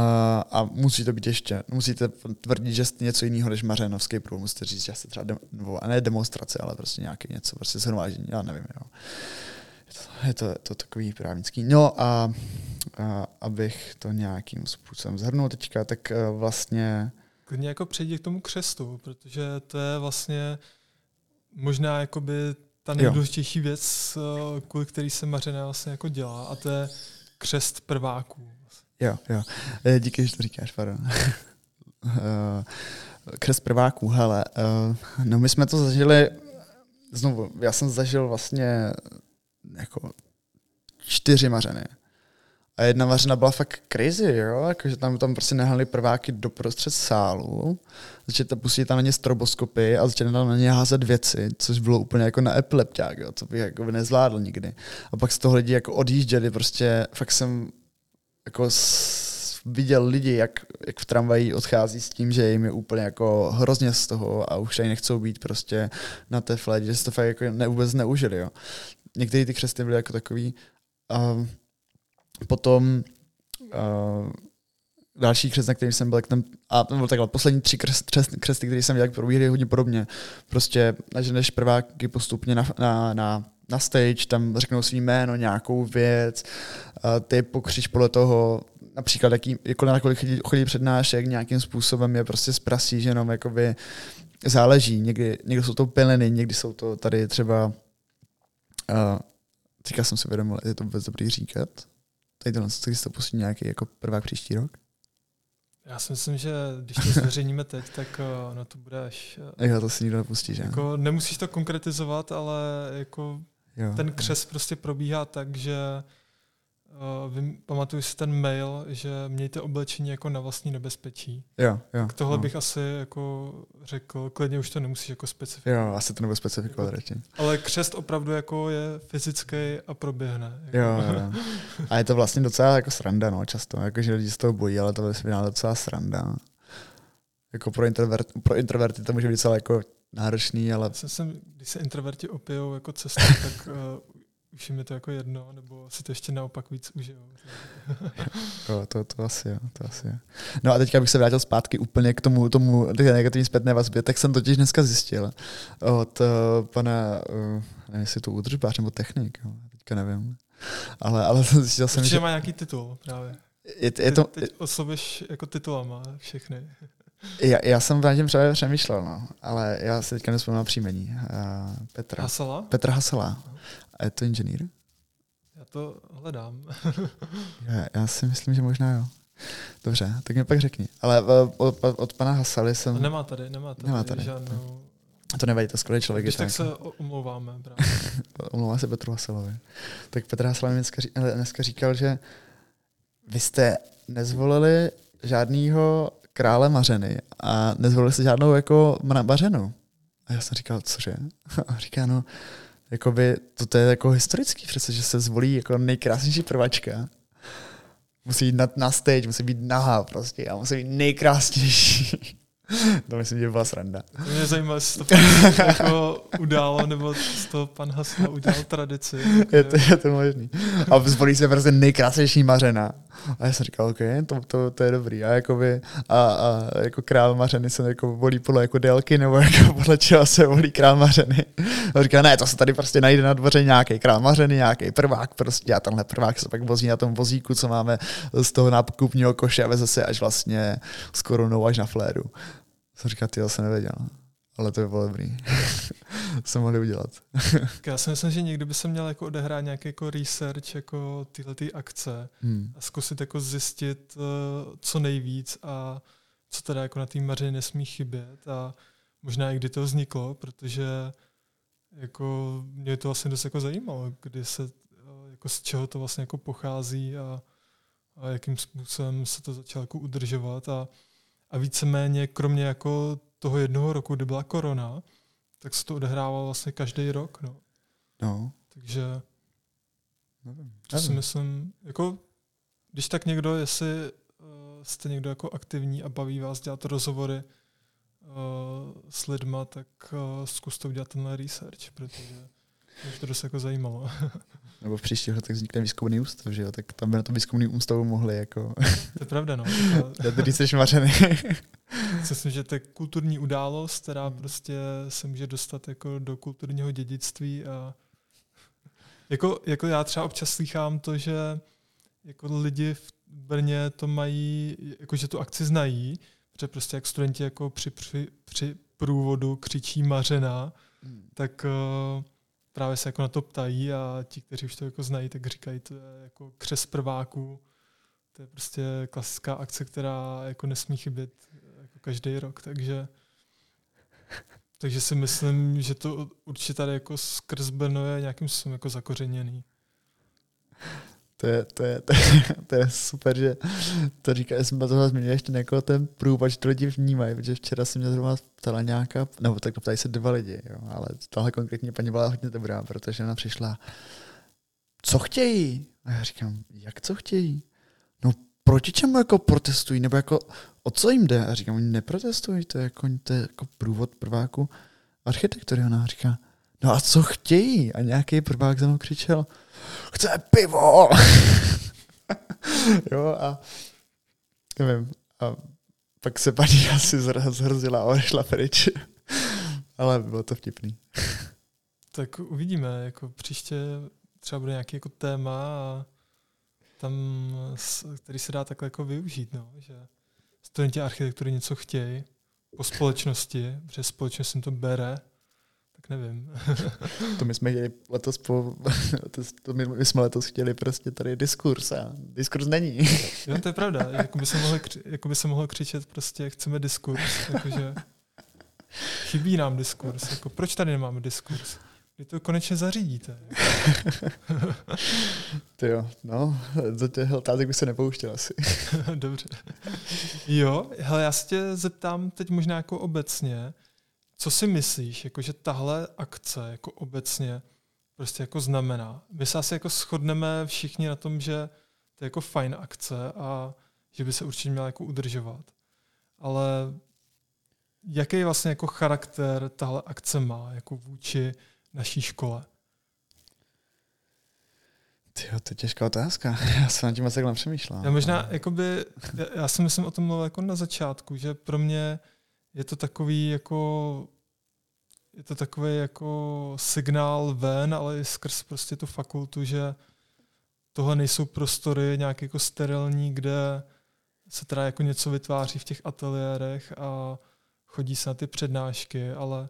Speaker 3: a musí to být ještě, musíte tvrdit, že jste něco jiného než Mařenovský průvod, musíte říct, že jste třeba, dem, nebo, a ne demonstrace, ale prostě nějaké něco, prostě shromáždění, já nevím, jo. Je to, je to, to takový právnický. No a, a abych to nějakým způsobem zhrnul teďka, tak uh, vlastně
Speaker 2: klidně jako přejdi k tomu křestu, protože to je vlastně možná jakoby ta nejdůležitější věc, eh, kvůli který se Mařena vlastně jako dělá a to je křest prváků.
Speaker 3: Jo, jo. Eh, díky, že to říkáš, pardon. Eh, křest prváků, hele, no my jsme to zažili, znovu, já jsem zažil vlastně jako čtyři mařeny. A jedna vařina byla fakt crazy, jo? Jakože tam, tam prostě nehali prváky do prostřed sálu, začali pustit tam na ně stroboskopy a začali tam na ně házet věci, což bylo úplně jako na epilepťák, jo? co bych jako by nezvládl nikdy. A pak z toho lidi jako odjížděli, prostě fakt jsem jako viděl lidi, jak, jak v tramvaji odchází s tím, že jim je úplně jako hrozně z toho a už tady nechcou být prostě na té fledě, že se to fakt jako ne, vůbec neužili. Jo. Některé ty křesty byly jako takový, um, Potom uh, další křest, na kterým jsem byl, ten, a byl takhle, poslední tři křest, křest, křesty, které jsem dělal, probíhaly hodně podobně. Prostě, než prváky postupně na, na, na, na stage, tam řeknou svý jméno, nějakou věc, uh, ty pokřič podle toho, například jaký, jako na kolik chodí, chodí přednášek, nějakým způsobem je prostě zprasí, že jenom jakoby záleží. Někdy, někdy jsou to piliny, někdy jsou to tady třeba uh, teďka jsem si vědomil, je to vůbec dobrý říkat, tady tohle, co to pustí nějaký jako prvák příští rok?
Speaker 2: Já si myslím, že když to zveřejníme teď, tak uh, no to bude až...
Speaker 3: Uh, jo, to si nikdo nepustí, že?
Speaker 2: Jako, nemusíš to konkretizovat, ale jako jo, ten křes jo. prostě probíhá tak, že Uh, vím, pamatuju si ten mail, že mějte oblečení jako na vlastní nebezpečí.
Speaker 3: Jo, jo.
Speaker 2: K tohle
Speaker 3: jo.
Speaker 2: bych asi jako řekl, klidně už to nemusíš jako specifikovat.
Speaker 3: Jo, asi to nebude specifikovat radši.
Speaker 2: Ale křest opravdu jako je fyzický a proběhne.
Speaker 3: Jako. Jo, jo. A je to vlastně docela jako sranda, no, často. Jako, že lidi z toho bojí, ale to je docela sranda. Jako pro, introvert, pro introverty to může být celé jako náročný, ale...
Speaker 2: Já jsem, když se introverti opijou jako cestu, tak uh, už jim je to jako jedno, nebo si to ještě naopak víc užijou.
Speaker 3: jo, to, to asi jo, to asi jo. No a teďka bych se vrátil zpátky úplně k tomu, tomu negativní zpětné vazbě, tak jsem totiž dneska zjistil od uh, pana, uh, nevím, jestli to údržbář nebo technik, jo, teďka nevím, ale, ale zjistil jsem,
Speaker 2: Určitě že... má nějaký titul právě.
Speaker 3: Je, je to,
Speaker 2: teď oslovuješ jako titulama všechny.
Speaker 3: Já, já jsem právě právě přemýšlel, no, ale já se teďka nespomínám příjmení. Uh, Petra.
Speaker 2: Hasala?
Speaker 3: Petra Hasala. A je to inženýr?
Speaker 2: Já to hledám.
Speaker 3: já, já si myslím, že možná jo. Dobře, tak mi pak řekni. Ale eh, od, od pana Hasaly jsem...
Speaker 2: A nemá tady, nemá tady,
Speaker 3: nemá tady.
Speaker 2: žádnou...
Speaker 3: To nevadí, to skvělý člověk.
Speaker 2: Když tak se omlouváme.
Speaker 3: Omlouvá se Petru Hasalovi. Tak Petr Hasal dneska, dneska říkal, že vy jste nezvolili žádného krále Mařeny a nezvolili jste žádnou jako Mařenu. A já jsem říkal, cože? A říká, no, jakoby, to, to je jako historický přece, že se zvolí jako nejkrásnější prvačka. Musí jít na, na stage, musí být nahá prostě a musí být nejkrásnější. To myslím, že byla sranda.
Speaker 2: To mě zajímá, jestli to jako událo, nebo z toho pan Hasna udělal tradici.
Speaker 3: Je to, je to možný. A zvolí se prostě nejkrásnější mařena. A já jsem říkal, OK, to, to, to je dobrý. A, jakoby, a, a jako král mařeny se jako volí podle jako délky, nebo jako podle čeho se volí král mařeny. A říkal, ne, to se tady prostě najde na dvoře nějaký král mařeny, nějaký prvák prostě. A tenhle prvák se pak vozí na tom vozíku, co máme z toho nákupního koše a veze se až vlastně s koronou až na fléru. Jsem říkal, ty, já jsem nevěděl. Ale to by bylo dobrý. Co mohli udělat.
Speaker 2: Já si myslím, že někdy by se měl jako odehrát nějaký jako research jako tyhle ty akce
Speaker 3: Hmm.
Speaker 2: a zkusit jako zjistit uh, co nejvíc a co teda jako na té maři nesmí chybět a možná i kdy to vzniklo, protože jako mě to vlastně dost jako zajímalo, kdy se, uh, jako z čeho to vlastně jako pochází a, a jakým způsobem se to začalo jako udržovat a, a víceméně kromě jako toho jednoho roku, kdy byla korona, tak se to odehrávalo vlastně každý rok. No.
Speaker 3: No,
Speaker 2: Takže
Speaker 3: nevím.
Speaker 2: to si
Speaker 3: nevím.
Speaker 2: myslím, jako když tak někdo, jestli uh, jste někdo jako aktivní a baví vás dělat rozhovory uh, s lidma, tak uh, zkuste udělat tenhle research, protože mě to dost jako zajímalo.
Speaker 3: Nebo v příštích letech vznikne výzkumný ústav, že jo? Tak tam by na tom výzkumný ústavu mohli jako
Speaker 2: to je pravda, no.
Speaker 3: dát research mařeny.
Speaker 2: Si myslím, že to je kulturní událost, která prostě se může dostat jako do kulturního dědictví a jako, jako já třeba občas slychám to, že jako lidi v Brně to mají, jako že tu akci znají, protože prostě jak studenti jako při, při, při průvodu křičí mařena, tak uh, právě se jako na to ptají a ti, kteří už to jako znají, tak říkají, to je jako křes prváků, to je prostě klasická akce, která jako nesmí chybět jako každý rok, takže takže si myslím, že to určitě tady jako skrz Brno je nějakým způsobem jako zakořeněný.
Speaker 3: To je, to, je, to, je, to je super, že to říká, já jsem toho zmínil ještě jako ten průvod, že to lidi vnímají, protože včera se mě zrovna ptala nějaká, nebo tak ptají se dva lidi, jo, ale tahle konkrétní paní byla hodně dobrá, protože ona přišla, co chtějí? A já říkám, jak co chtějí? No proti čemu jako protestují, nebo jako o co jim jde? A říkám, oni neprotestují, to je jako, to je jako průvod prváku architektury. Ona říká, no a co chtějí? A nějaký prvák za mnou křičel, chce pivo! jo a nevím, a pak se paní asi zhr- zhrzila a odešla pryč. Ale bylo to vtipný.
Speaker 2: Tak uvidíme, jako příště třeba bude nějaký jako téma a tam, který se dá takhle jako využít, no, že studenti architektury něco chtějí po společnosti, protože společnost jim to bere, tak nevím.
Speaker 3: To my jsme chtěli letos po, letos, to my, my, jsme letos chtěli prostě tady diskurs a diskurs není.
Speaker 2: Jo, to je pravda, jako by se mohlo, kři- jako by se mohlo křičet prostě chceme diskurs, jakože chybí nám diskurs, jako proč tady nemáme diskurs? Kdy to konečně zařídíte?
Speaker 3: Ty jo, no, do těch otázek bych se nepouštěl asi.
Speaker 2: Dobře. Jo, hele, já se tě zeptám teď možná jako obecně, co si myslíš, jako že tahle akce jako obecně prostě jako znamená? My se asi jako shodneme všichni na tom, že to je jako fajn akce a že by se určitě měla jako udržovat. Ale jaký vlastně jako charakter tahle akce má jako vůči naší škole?
Speaker 3: Ty jo, to je těžká otázka. Já jsem nad tím moc takhle nepřemýšlel.
Speaker 2: Já možná, jakoby, já, já si myslím o tom mluvil jako na začátku, že pro mě je to takový jako je to takový jako signál ven, ale i skrz prostě tu fakultu, že tohle nejsou prostory nějak jako sterilní, kde se teda jako něco vytváří v těch ateliérech a chodí se na ty přednášky, ale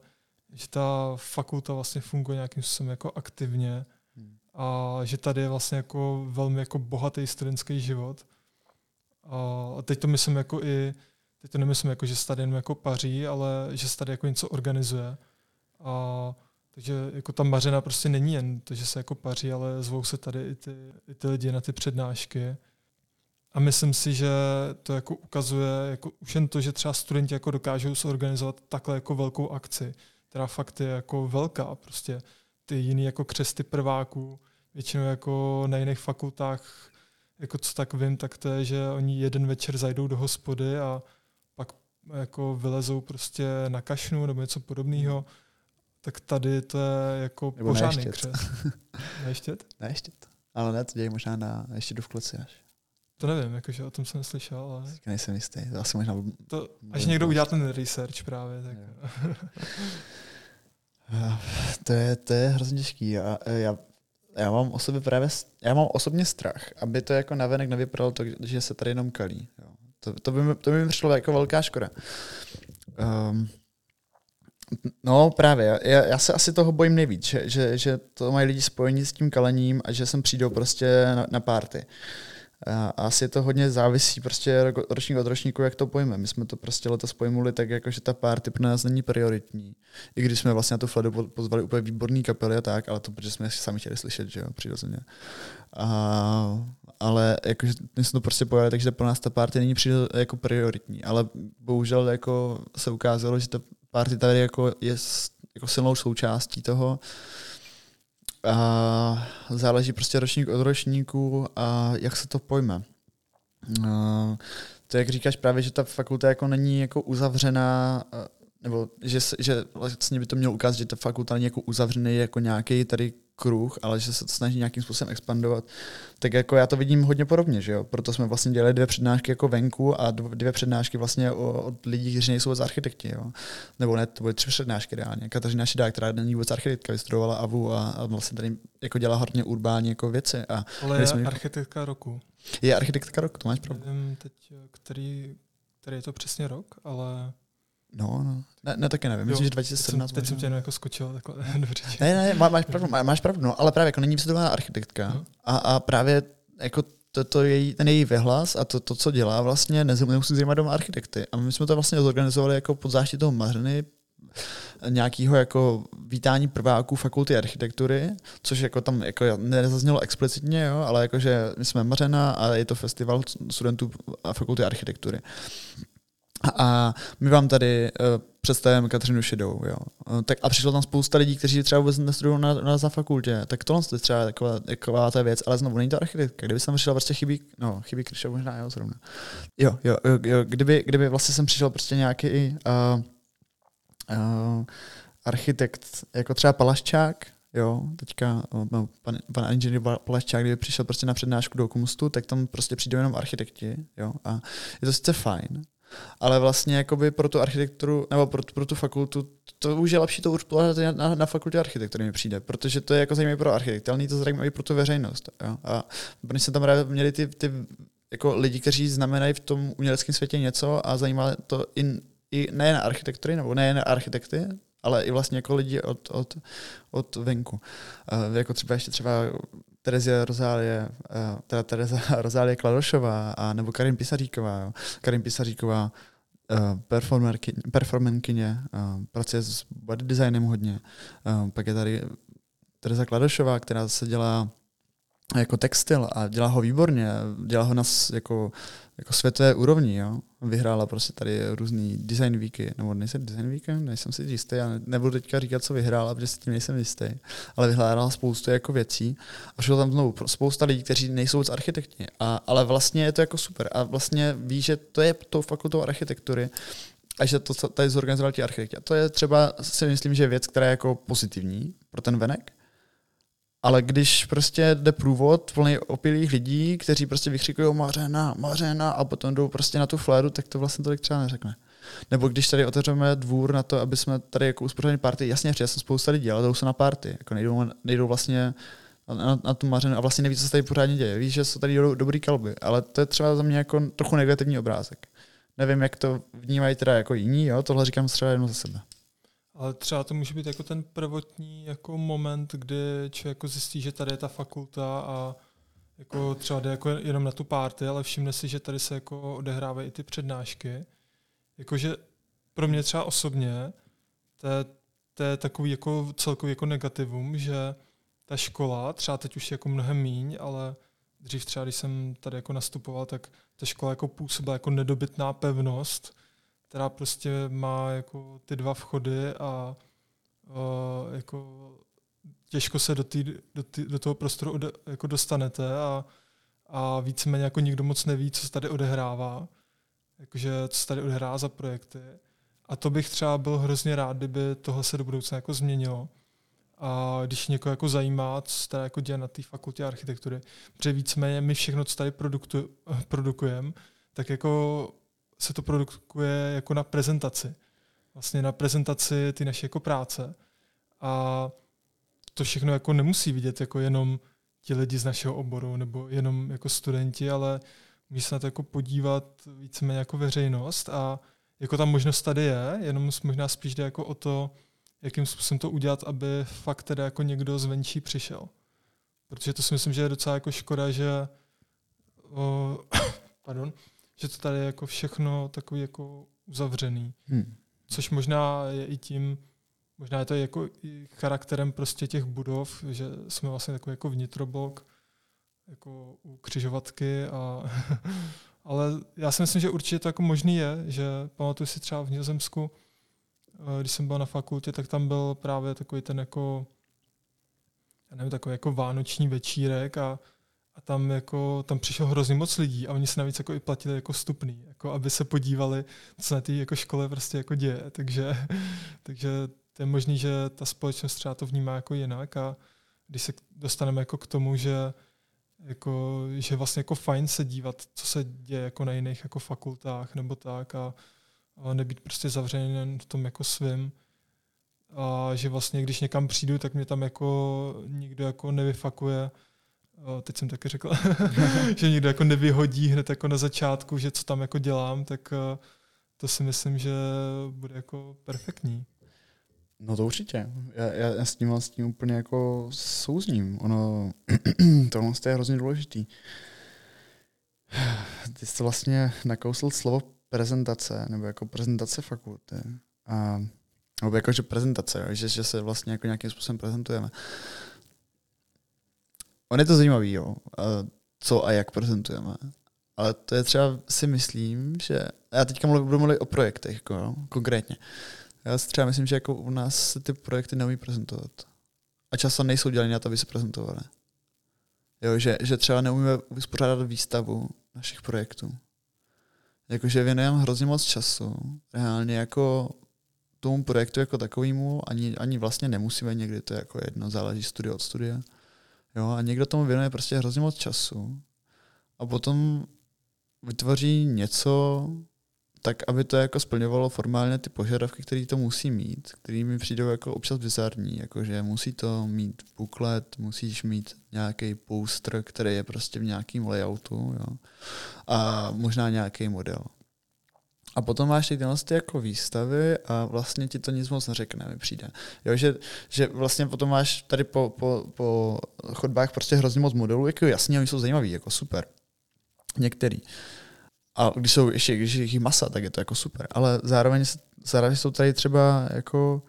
Speaker 2: že ta fakulta vlastně funguje nějakým způsobem jako aktivně
Speaker 3: Hmm.
Speaker 2: a že tady je vlastně jako velmi jako bohatý studentský život. A teď to myslím jako i, teď to nemyslím jako, že tady jenom jako paří, ale že tady jako něco organizuje. A takže jako ta mařena prostě není jen to, že se jako paří, ale zvou se tady i ty, i ty lidi na ty přednášky. A myslím si, že to jako ukazuje jako už jen to, že třeba studenti jako dokážou zorganizovat takhle jako velkou akci, která fakt je jako velká. Prostě ty jiný jako křesty prváků, většinou jako na jiných fakultách, jako co tak vím, tak to je, že oni jeden večer zajdou do hospody a jako vylezou prostě na kašnu nebo něco podobného. Tak tady to je jako
Speaker 3: Nebo
Speaker 2: pořádný
Speaker 3: neštět.
Speaker 2: křest. Neštět?
Speaker 3: Ne, ještě to. Ale ne, to dějí možná na, ještě v kloci až.
Speaker 2: To nevím, jakože o tom jsem neslyšel, ale
Speaker 3: Teďka nejsem jistý, to asi možná...
Speaker 2: to, až někdo udělá ten research právě, tak
Speaker 3: Eh, To je, to je hrozně těžký. Já, já, já mám o sobě právě, já mám osobně strach, aby to jako navenek nevypadalo to, že se tady jenom kalí. Jo. To, to, by to by mi přišlo jako velká škoda. Um, no právě, já, já se asi toho bojím nejvíc, že, že, že to mají lidi spojení s tím kalením a že sem přijdou prostě na, na párty. A asi to hodně závisí prostě ro- ročník od ročníku, jak to pojme. My jsme to prostě letos pojmuli tak, jako, že ta party pro nás není prioritní. I když jsme vlastně na tu Fledu po- pozvali úplně výborný kapely a tak, ale to protože jsme sami chtěli slyšet, že jo, přirozeně. A, ale jakože my jsme to prostě pojali, takže pro nás ta party není přijde jako prioritní, ale bohužel jako se ukázalo, že ta party tady jako je jako silnou součástí toho, a záleží prostě ročník od ročníku a jak se to pojme. A to, jak říkáš právě, že ta fakulta jako není jako uzavřená, nebo že, že vlastně by to mělo ukázat, že ta fakulta není jako uzavřený jako nějaký tady kruh, ale že se to snaží nějakým způsobem expandovat, tak jako já to vidím hodně podobně, že jo? Proto jsme vlastně dělali dvě přednášky jako venku a dv- dvě přednášky vlastně od lidí, kteří nejsou vůbec architekti, jo? Nebo ne, to byly tři přednášky reálně. Kateřina Šidá, která není vůbec architektka, vystudovala AVU a, a vlastně tady jako dělá hodně urbání jako věci a
Speaker 2: ale je
Speaker 3: jsme-
Speaker 2: architektka roku.
Speaker 3: je architektka rok, to máš pravdu.
Speaker 2: Nevím teď, který, který je to přesně rok, ale
Speaker 3: No, no. Ne, ne taky nevím, myslím,
Speaker 2: Jo,
Speaker 3: že
Speaker 2: teď jsem,
Speaker 3: 2017
Speaker 2: teď jsem tě jenom jako skočil takhle do řeči.
Speaker 3: Ne, ne, má, máš pravdu, má, máš pravdu, no, ale právě jako není vystudovaná architektka
Speaker 2: No.
Speaker 3: a, a právě jako to, to její, ten její vyhlas a to, to, co dělá, vlastně nemusí zajímat doma architekty. A my jsme to vlastně zorganizovali jako pod záštitou Mařeny, nějakého jako vítání prváků fakulty architektury, což jako tam jako nezaznělo explicitně, jo, ale jakože my jsme Mařena a je to festival studentů a fakulty architektury. A my vám tady uh, představujeme Kateřinu Šedou. Jo. Uh, tak a přišlo tam spousta lidí, kteří třeba vůbec nestudují na, na, na fakultě. Tak tohle je třeba taková, taková ta věc, ale znovu není to architektka. Kdyby jsem přišel prostě chybí, no, chybí Kryša možná jo, zrovna. Jo, jo, jo, jo kdyby, kdyby vlastně jsem přišel prostě nějaký uh, uh, architekt, jako třeba Palaščák, jo, teďka no, pan, pan inženýr Palaščák, kdyby přišel prostě na přednášku do Komustu, tak tam prostě přijdou jenom architekti, jo, a je to sice fajn, ale vlastně jakoby pro tu architekturu, nebo pro, pro tu fakultu, to už je lepší to určovat na, na fakultě architektury mi přijde, protože to je jako zajímavé pro architekty, ale není to zajímavé pro tu veřejnost. Jo? A protože se tam právě měli ty, ty jako lidi, kteří znamenají v tom uměleckém světě něco a zajímá to i, i nejen architektury, nebo nejen architekty, ale i vlastně jako lidi od, od, od venku. Uh, jako třeba ještě třeba Terezia Rozálie, uh, teda Tereza Rozálie Kladošová a nebo Karin Pisaříková. Jo. Karin Pisaříková performerky, performankyně, uh, pracuje s body designem hodně. Pak je tady Tereza Kladošová, která se dělá jako textil a dělá ho výborně, dělá ho na jako, jako světové úrovni, jo. Vyhrála prostě tady různý design weeky, nebo nejsem design weeky, nejsem si jistý, já ne- nebudu teďka říkat, co vyhrála, protože si tím nejsem jistý, ale vyhrála spoustu jako věcí a přišlo tam znovu spousta lidí, kteří nejsou vůbec architekti, a, ale vlastně je to jako super a vlastně ví, že to je tou fakultou architektury a že to tady zorganizovali ti architekti. A to je třeba, si myslím, že věc, která je jako pozitivní pro ten venek, ale když prostě jde průvod plný opilých lidí, kteří prostě vykřikují Mařena, Mařena a potom jdou prostě na tu fléru, tak to vlastně tolik třeba neřekne. Nebo když tady otevřeme dvůr na to, aby jsme tady jako uspořádali party, jasně, přijde jsem spousta lidí, ale jdou se na party, jako nejdou, nejdou vlastně na, na, na tu mařenu a vlastně neví, co se tady pořádně děje. Víš, že jsou tady do, dobrý kalby, ale to je třeba za mě jako trochu negativní obrázek. Nevím, jak to vnímají teda jako jiní, jo? tohle říkám třeba jenom za sebe.
Speaker 2: Ale třeba to může být jako ten prvotní jako moment, kdy člověk jako zjistí, že tady je ta fakulta a jako třeba jde jako jenom na tu párty, ale všimne si, že tady se jako odehrávají i ty přednášky. Jakože pro mě třeba osobně to je, to je takový jako celkový jako negativum, že ta škola, třeba teď už je jako mnohem míň, ale dřív třeba, když jsem tady jako nastupoval, tak ta škola jako působila jako nedobytná pevnost, která prostě má jako ty dva vchody a uh, jako těžko se do, tý, do, tý, do toho prostoru ode, jako dostanete a, a víceméně jako nikdo moc neví, co se tady odehrává, jakože co se tady odehrává za projekty. A to bych třeba byl hrozně rád, kdyby tohle se do budoucna jako změnilo. a když někoho jako zajímá, co se tady jako děje na té fakultě architektury, protože víceméně my všechno, co tady produkujeme, tak jako se to produkuje jako na prezentaci. Vlastně na prezentaci ty naší jako práce. A to všechno jako nemusí vidět jako jenom ti lidi z našeho oboru nebo jenom jako studenti, ale může se na to jako podívat víceméně jako veřejnost a jako ta možnost tady je, jenom možná spíš jde jako o to, jakým způsobem to udělat, aby fakt teda jako někdo zvenčí přišel. Protože to si myslím, že je docela jako škoda, že o, pardon, že to tady je jako všechno takový jako uzavřený. Hmm. Což možná je i tím, možná je to jako i charakterem prostě těch budov, že jsme vlastně takový jako vnitroblok, jako u křižovatky a ale já si myslím, že určitě to jako možný je, že pamatuju si třeba v Nizozemsku, eh, když jsem byl na fakultě, tak tam byl právě takový ten jako, já nevím, takový jako vánoční večírek a, a tam jako, tam přišlo hrozně moc lidí a oni se navíc jako i platili jako vstupný, jako aby se podívali, co na té jako škole prostě jako děje, takže, takže to je možný, že ta společnost třeba to vnímá jako jinak a když se dostaneme jako k tomu, že jako, že vlastně jako fajn se dívat, co se děje jako na jiných jako fakultách nebo tak a, a nebýt prostě zavřený v tom jako svým. A že vlastně, když někam přijdu, tak mě tam jako nikdo jako nevyfakuje, a teď jsem taky řekl, že nikdo jako nevyhodí hned jako na začátku, že co tam jako dělám, tak to si myslím, že bude jako perfektní.
Speaker 3: No to určitě. Já, já, já s tím, s tím úplně jako souzním. Ono, tohle je hrozně důležitý. Ty jsi vlastně nakousl slovo prezentace, nebo jako prezentace fakulty. A, nebo jako, že prezentace, že, že se vlastně jako nějakým způsobem prezentujeme. On je to zajímavý, jo, co a jak prezentujeme. Ale to je třeba si myslím, že já teďka mluvím, budu mluvit o projektech, jako, jo, konkrétně. Já si třeba myslím, že jako u nás se ty projekty neumí prezentovat. A často nejsou dělané na to, aby se prezentovaly. Jo, že, že třeba neumíme uspořádat výstavu našich projektů. Jakože věnujeme hrozně moc času. Reálně jako tomu projektu jako takovému ani, ani vlastně nemusíme, někdy to je jako jedno, záleží studio od studia. Jo, a někdo tomu věnuje prostě hrozně moc času. A potom vytvoří něco, tak aby to jako splňovalo formálně ty požadavky, které to musí mít, které mi přijdou jako občas bizarní, jakože musí to mít booklet, musíš mít nějaký poster, který je prostě v nějakém layoutu, jo, a možná nějaký model. A potom máš tyhle ty jako výstavy a vlastně ti to nic moc neřekne, mi přijde. Jo, že, že vlastně potom máš tady po, po, po chodbách prostě hrozně moc modelů, jako jasně, oni jsou zajímaví, jako super. Některý. A když jsou ještě, když je jich masa, tak je to jako super. Ale zároveň, zároveň jsou tady třeba jako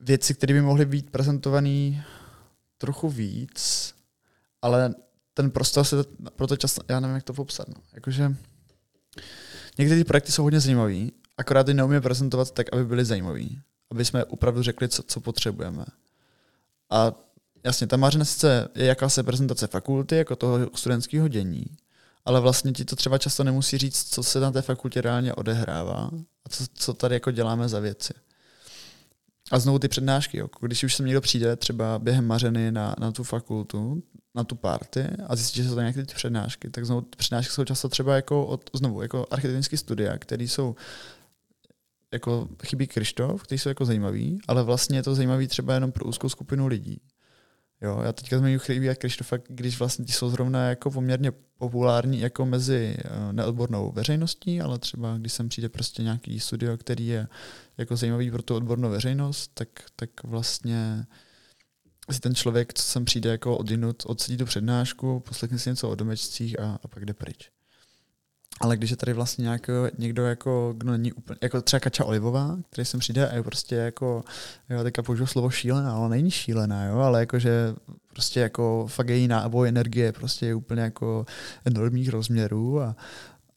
Speaker 3: věci, které by mohly být prezentované trochu víc, ale ten prostor se proto často, já nevím, jak to popsat. No. Jakože některé ty projekty jsou hodně zajímavé, akorát je neumíme prezentovat tak, aby byly zajímavé. Aby jsme opravdu řekli, co, co potřebujeme. A jasně, ta Mařina sice je jakási prezentace fakulty, jako toho studentského dění, ale vlastně ti to třeba často nemusí říct, co se na té fakultě reálně odehrává a co, co tady jako děláme za věci. A znovu ty přednášky, jo. když už sem někdo přijde třeba během mařeny na, na tu fakultu, na tu party a zjistí, že jsou to nějaké ty přednášky, tak znovu přednášky jsou často třeba jako od, znovu jako architektonické studia, které jsou jako chybí Krištof, který jsou jako zajímavý, ale vlastně je to zajímavý třeba jenom pro úzkou skupinu lidí. Jo, já teďka zmiňuji Chybí a Krištofa, když vlastně ti jsou zrovna jako poměrně populární jako mezi eh, neodbornou veřejností, ale třeba když sem přijde prostě nějaký studio, který je jako zajímavý pro tu odbornou veřejnost, tak, tak vlastně si ten člověk, co sem přijde jako odinut, odsedí tu přednášku, poslechne si něco o domečcích a, a pak jde pryč. Ale když je tady vlastně nějaký, někdo, jako, kdo není úplně, jako třeba Kača Olivová, který sem přijde a je prostě jako, jo, teďka použiju slovo šílená, ale není šílená, jo, ale jakože prostě jako fakt její náboj energie prostě je úplně jako enormních rozměrů a,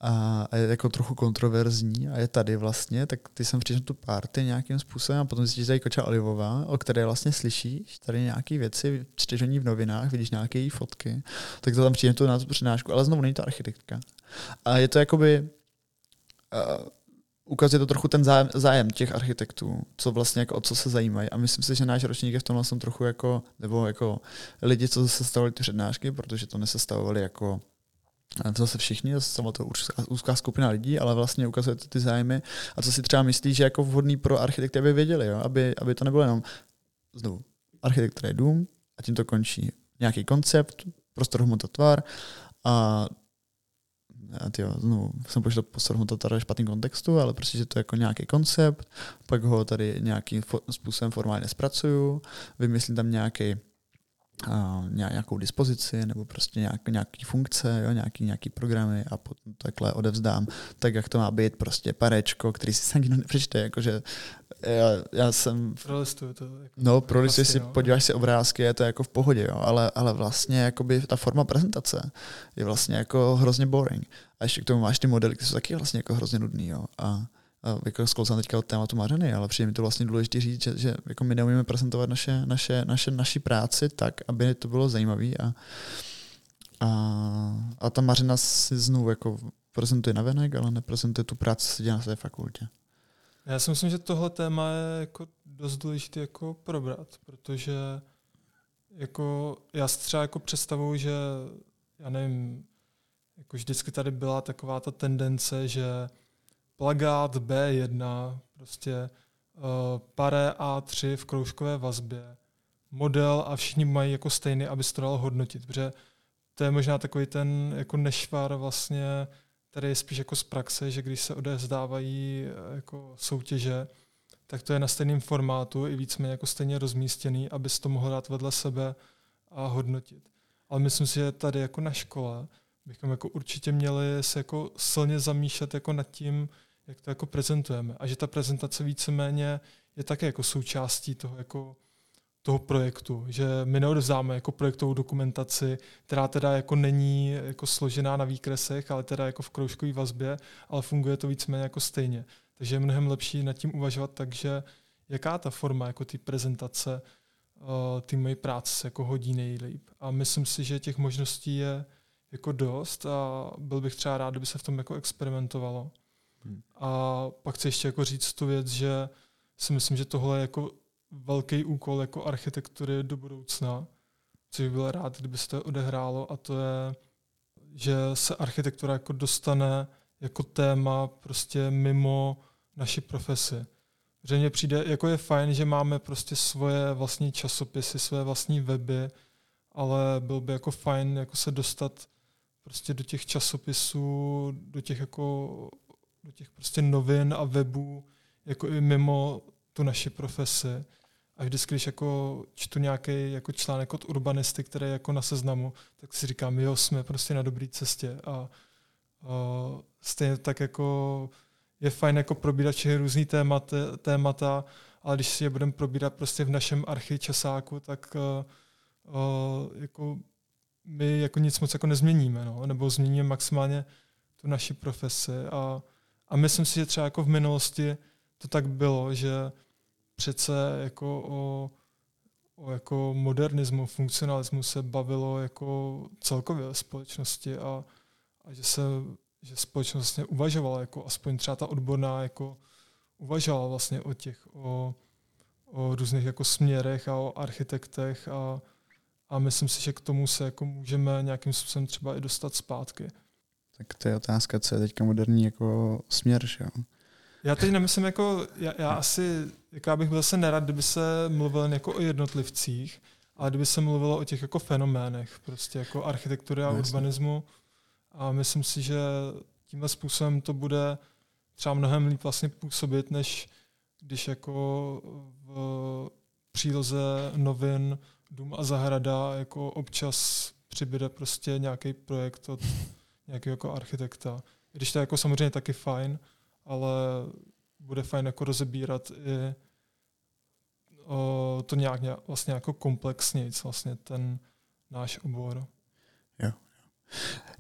Speaker 3: a, je jako trochu kontroverzní a je tady vlastně, tak ty jsem přišel tu party nějakým způsobem a potom zjistíš, je Koča Olivová, o které vlastně slyšíš tady nějaké věci, čteš v novinách, vidíš nějaké její fotky, tak to tam přijde tu přednášku, ale znovu není to architektka. A je to jakoby uh, ukazuje to trochu ten zájem, zájem těch architektů, co vlastně jako o co se zajímají. A myslím si, že náš ročník je v tomhle jsem trochu jako, nebo jako lidi, co sestavovali ty přednášky, protože to nesestavovali jako to zase všichni, zase to úzká, skupina lidí, ale vlastně ukazuje to ty zájmy a co si třeba myslí, že jako vhodný pro architekty, aby věděli, jo? Aby, aby to nebylo jenom znovu architektura je dům a tím to končí. Nějaký koncept, prostor, hmota, tvar a a tyjo, znovu jsem pošel prostor hmota tvar ve špatném kontextu, ale prostě, že to je jako nějaký koncept, pak ho tady nějakým způsobem formálně zpracuju, vymyslím tam nějaký a nějakou dispozici nebo prostě nějak, nějaký funkce, jo, nějaký, nějaký programy a potom takhle odevzdám, tak jak to má být, prostě parečko, který si nikdo nepřečte, jakože já, já jsem...
Speaker 2: Prolistuju to. Jako
Speaker 3: no, prolistuju si, no. podíváš si obrázky, je to jako v pohodě, jo, ale, ale vlastně jakoby ta forma prezentace je vlastně jako hrozně boring. A ještě k tomu máš ty modely, které jsou taky vlastně jako hrozně nudný, jo. A, jako sklouzám teďka od tématu Mařeny, ale přijde mi to vlastně důležité říct, že, že jako my neumíme prezentovat naše, naše, naše, naši práci tak, aby to bylo zajímavé a, a, a ta Mařena si znovu jako prezentuje na venek, ale neprezentuje tu práci, co se dělá na své fakultě.
Speaker 2: Já si myslím, že tohle téma je jako dost důležité jako probrat, protože jako já si třeba jako představuji, že já nevím, jako vždycky tady byla taková ta tendence, že plagát B1, prostě uh, pare A3 v kroužkové vazbě, model a všichni mají jako stejný, aby se to dalo hodnotit, protože to je možná takový ten jako nešvar vlastně, tady je spíš jako z praxe, že když se odezdávají eh, jako soutěže, tak to je na stejném formátu i víceméně jako stejně rozmístěný, aby to mohl dát vedle sebe a hodnotit. Ale myslím si, že tady jako na škole bychom jako určitě měli se jako silně zamýšlet jako nad tím, jak to jako prezentujeme. A že ta prezentace víceméně je také jako součástí toho, jako, toho projektu, že my neodevzdáme jako projektovou dokumentaci, která teda jako není jako složená na výkresech, ale teda jako v kroužkové vazbě, ale funguje to víceméně jako stejně. Takže je mnohem lepší nad tím uvažovat tak, že jaká ta forma jako ty prezentace uh, ty mojí práce se jako hodí nejlíp. A myslím si, že těch možností je jako dost a byl bych třeba rád, kdyby se v tom jako experimentovalo. Hmm. A pak chci ještě jako říct tu věc, že si myslím, že tohle je jako velký úkol jako architektury do budoucna, což bych byl rád, kdyby se to odehrálo a to je, že se architektura jako dostane jako téma prostě mimo naši profesi. Že mně přijde, jako je fajn, že máme prostě svoje vlastní časopisy, své vlastní weby, ale byl by jako fajn jako se dostat prostě do těch časopisů, do těch jako do těch prostě novin a webů, jako i mimo tu naši profesi. A vždycky, když jako čtu nějaký jako článek od urbanisty, který je jako na seznamu, tak si říkám, jo, jsme prostě na dobré cestě. A, a stejně tak jako je fajn jako probírat všechny různý témata, témata, ale když si je budeme probírat prostě v našem archičasáku, tak uh, uh, jako my jako nic moc jako nezměníme, no, nebo změníme maximálně tu naši profesi a a myslím si, že třeba jako v minulosti to tak bylo, že přece jako o, o jako modernismu, funkcionalismu se bavilo jako celkově ve společnosti a, a že se že společnost vlastně uvažovala, jako aspoň třeba ta odborná jako uvažovala vlastně o těch, o, o různých jako směrech a o architektech a, a myslím si, že k tomu se jako můžeme nějakým způsobem třeba i dostat zpátky.
Speaker 3: Tak to je otázka, co je teďka moderní jako směr, že jo?
Speaker 2: Já teď nemyslím jako, já, já asi, jako já bych byl zase nerad, kdyby se mluvil jako o jednotlivcích, ale kdyby se mluvilo o těch jako fenoménech, prostě jako architektury a no, urbanismu. A myslím si, že tímhle způsobem to bude třeba mnohem líp vlastně působit, než když jako v příloze novin Dům a zahrada jako občas přibude prostě nějaký projekt od nějakého jako architekta. Když to je jako samozřejmě taky fajn, ale bude fajn jako rozebírat i o, to nějak, nějak vlastně jako komplexněji, vlastně ten náš obor.
Speaker 3: Jo.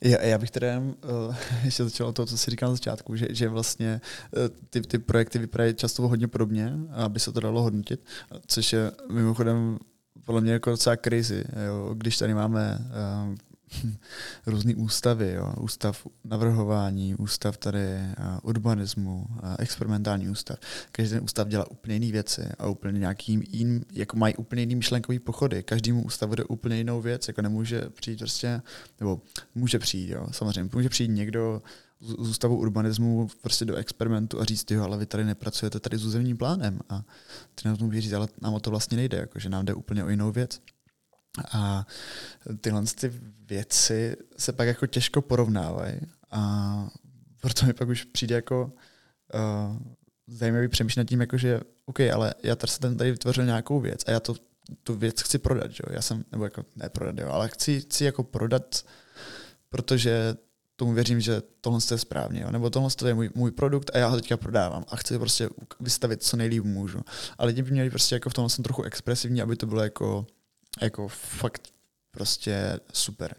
Speaker 3: Já, já bych teda uh, ještě začal to, co jsi říkal na začátku, že, že vlastně uh, ty, ty projekty vypadají často hodně podobně, aby se to dalo hodnotit, což je mimochodem podle mě jako docela crazy, jo, když tady máme uh, různý ústavy, jo. ústav navrhování, ústav tady uh, urbanismu, uh, experimentální ústav. Každý ten ústav dělá úplně jiné věci a úplně nějaký jin, jako mají úplně jiný myšlenkový pochody. Každému ústavu jde úplně jinou věc, jako nemůže přijít prostě, nebo může přijít, jo, samozřejmě, může přijít někdo z ústavu urbanismu prostě do experimentu a říct, jo, ale vy tady nepracujete tady s územním plánem a ty nám tomu říct, ale nám o to vlastně nejde, jako, že nám jde úplně o jinou věc. A tyhle ty věci se pak jako těžko porovnávají a proto mi pak už přijde jako uh, zajímavý přemýšlet tím, jako že OK, ale já tady jsem tady vytvořil nějakou věc a já to, tu věc chci prodat, jo? já jsem, nebo jako ne prodat, jo, ale chci, chci jako prodat, protože tomu věřím, že tohle je správně, jo? nebo tohle je můj, můj produkt a já ho teďka prodávám a chci prostě vystavit co nejlíp můžu. Ale lidi by měli prostě jako v tomhle jsem trochu expresivní, aby to bylo jako jako fakt prostě super.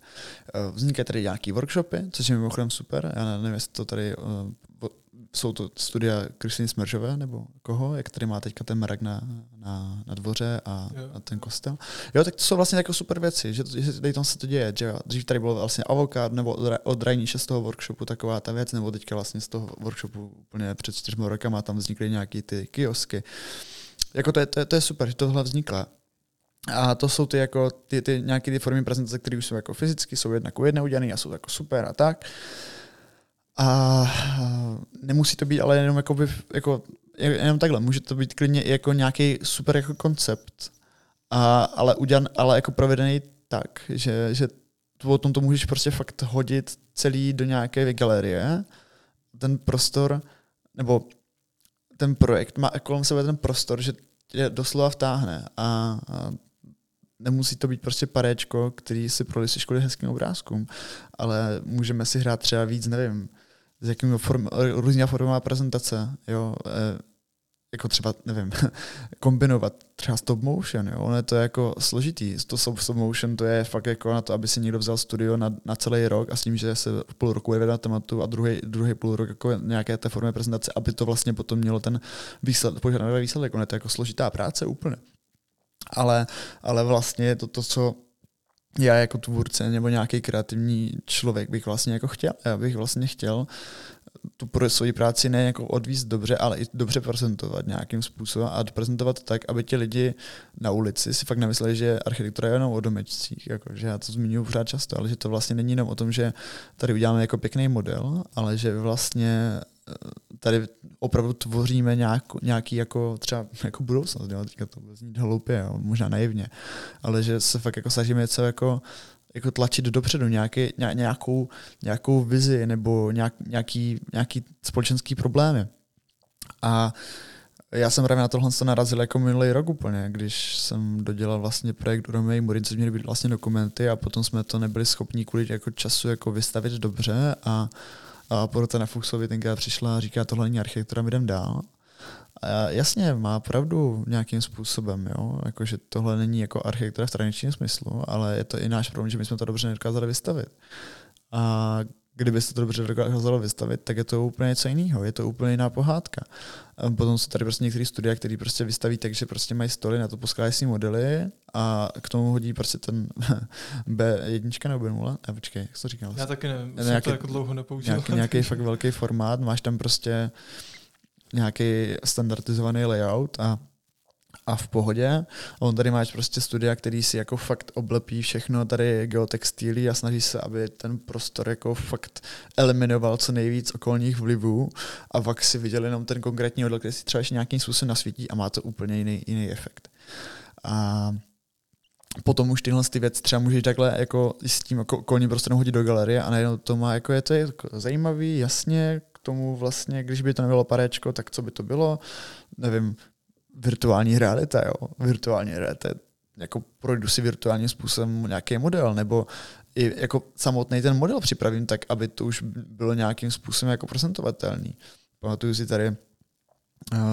Speaker 3: Eh, vznikají tady nějaký workshopy, což je mimochodem super. Já nevím, jestli to tady uh, jsou to studia Kristýny Smržové, nebo koho, jak tady má teďka ten mrak na, na, na dvoře a, a, ten kostel. Jo, tak to jsou vlastně jako super věci, že, to, že tady tam se to děje. Že dřív tady bylo vlastně avokád, nebo od Rajníše z toho workshopu taková ta věc, nebo teďka vlastně z toho workshopu úplně před čtyřmi rokama tam vznikly nějaký ty kiosky. Jako to je, to je, to je super, že tohle vzniklo. A to jsou ty, jako, ty, ty nějaké ty formy prezentace, které už jsou jako fyzicky, jsou jednak u jedné udělané a jsou jako super a tak. A nemusí to být ale jenom jako, by, jako jenom takhle, může to být klidně i jako nějaký super jako koncept, a, ale, udělan, ale jako provedený tak, že, že o tom to můžeš prostě fakt hodit celý do nějaké galerie, ten prostor, nebo ten projekt má kolem sebe ten prostor, že tě doslova vtáhne a, a nemusí to být prostě parečko, který si prolisí školy hezkým obrázkům, ale můžeme si hrát třeba víc, nevím, s jakými form, různá formová prezentace, jo, e, jako třeba, nevím, kombinovat třeba stop motion, jo, ono je to jako složitý, to stop motion to je fakt jako na to, aby si někdo vzal studio na, na celý rok a s tím, že se půl roku jede na tématu a druhý, druhý půl rok jako nějaké té formy prezentace, aby to vlastně potom mělo ten výsledek, požadavý výsledek, ono je to jako složitá práce úplně ale, ale vlastně je to to, co já jako tvůrce nebo nějaký kreativní člověk bych vlastně jako chtěl. Já bych vlastně chtěl tu pro svoji práci ne jako odvíst dobře, ale i dobře prezentovat nějakým způsobem a prezentovat to tak, aby ti lidi na ulici si fakt nemysleli, že architektura je jenom o domečcích, jako, že já to zmiňuji pořád často, ale že to vlastně není jenom o tom, že tady uděláme jako pěkný model, ale že vlastně tady opravdu tvoříme nějak, nějaký jako třeba jako budoucnost, jo? teďka to bude znít hloupě, jo? možná naivně, ale že se fakt jako snažíme něco jako jako tlačit dopředu nějaký, nějakou, nějakou vizi nebo nějak, nějaký, nějaký společenský problémy. A já jsem právě na tohle narazil jako minulý rok úplně, když jsem dodělal vlastně projekt Romej Murin, což měly být vlastně dokumenty a potom jsme to nebyli schopni kvůli jako času jako vystavit dobře a a porota na Fuchsovi tenkrát přišla a říká, tohle není architektura, my jdem dál. A jasně, má pravdu nějakým způsobem, jo? Jako, že tohle není jako architektura v tradičním smyslu, ale je to i náš problém, že my jsme to dobře nedokázali vystavit. A kdybyste to dobře dokázalo vystavit, tak je to úplně něco jiného, je to úplně jiná pohádka. A potom jsou tady prostě některé studia, které prostě vystaví tak, že prostě mají stoly, na to poskládají si modely a k tomu hodí prostě ten B1 nebo B0, ne, počkej, jak jsi to říkal?
Speaker 2: Já taky nevím, ne, nějaký, to jako dlouho nepoužil.
Speaker 3: Nějaký, nějaký fakt velký formát, máš tam prostě nějaký standardizovaný layout a a v pohodě. A on tady máš prostě studia, který si jako fakt oblepí všechno tady geotextílí a snaží se, aby ten prostor jako fakt eliminoval co nejvíc okolních vlivů a pak si viděl jenom ten konkrétní model, který si třeba ještě nějakým způsobem nasvítí a má to úplně jiný, jiný efekt. A potom už tyhle ty věci třeba můžeš takhle jako s tím jako okolním prostorem hodit do galerie a najednou to má, jako je to jako zajímavý, jasně, k tomu vlastně, když by to nebylo parečko, tak co by to bylo? Nevím, virtuální realita, jo. Virtuální realita, jako projdu si virtuálním způsobem nějaký model, nebo i jako samotný ten model připravím tak, aby to už bylo nějakým způsobem jako prezentovatelný. Pamatuju si tady uh,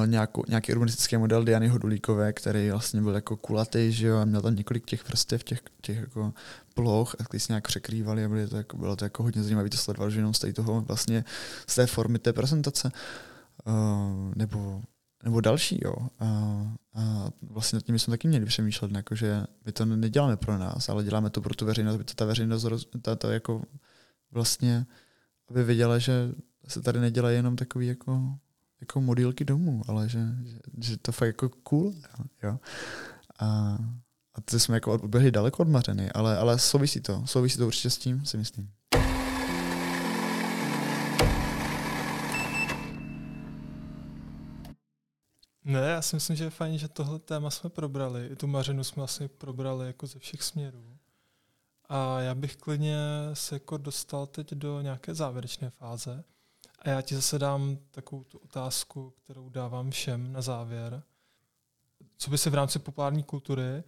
Speaker 3: nějakou, nějaký urbanistický model Diany Hodulíkové, který vlastně byl jako kulatý, že jo, a měl tam několik těch vrstev, těch, těch jako ploch, a ty se nějak překrývali a bylo to jako, bylo to jako hodně zajímavé to sledovat, že jenom z toho vlastně z té formy té prezentace. Uh, nebo nebo další, jo. A, a vlastně nad tím jsme taky měli přemýšlet, jako, že my to neděláme pro nás, ale děláme to pro tu veřejnost, aby to ta veřejnost ta, ta jako vlastně, aby věděla, že se tady nedělají jenom takový jako, jako modílky domů, ale že, že, že to fakt jako cool, jo. A, a to jsme jako byli daleko od Mařeny, ale, ale souvisí to, souvisí to určitě s tím, si myslím.
Speaker 2: Ne, já si myslím, že je fajn, že tohle téma jsme probrali. I tu Mařinu jsme asi probrali jako ze všech směrů. A já bych klidně se jako dostal teď do nějaké závěrečné fáze. A já ti zase dám takovou tu otázku, kterou dávám všem na závěr. Co by si v rámci populární kultury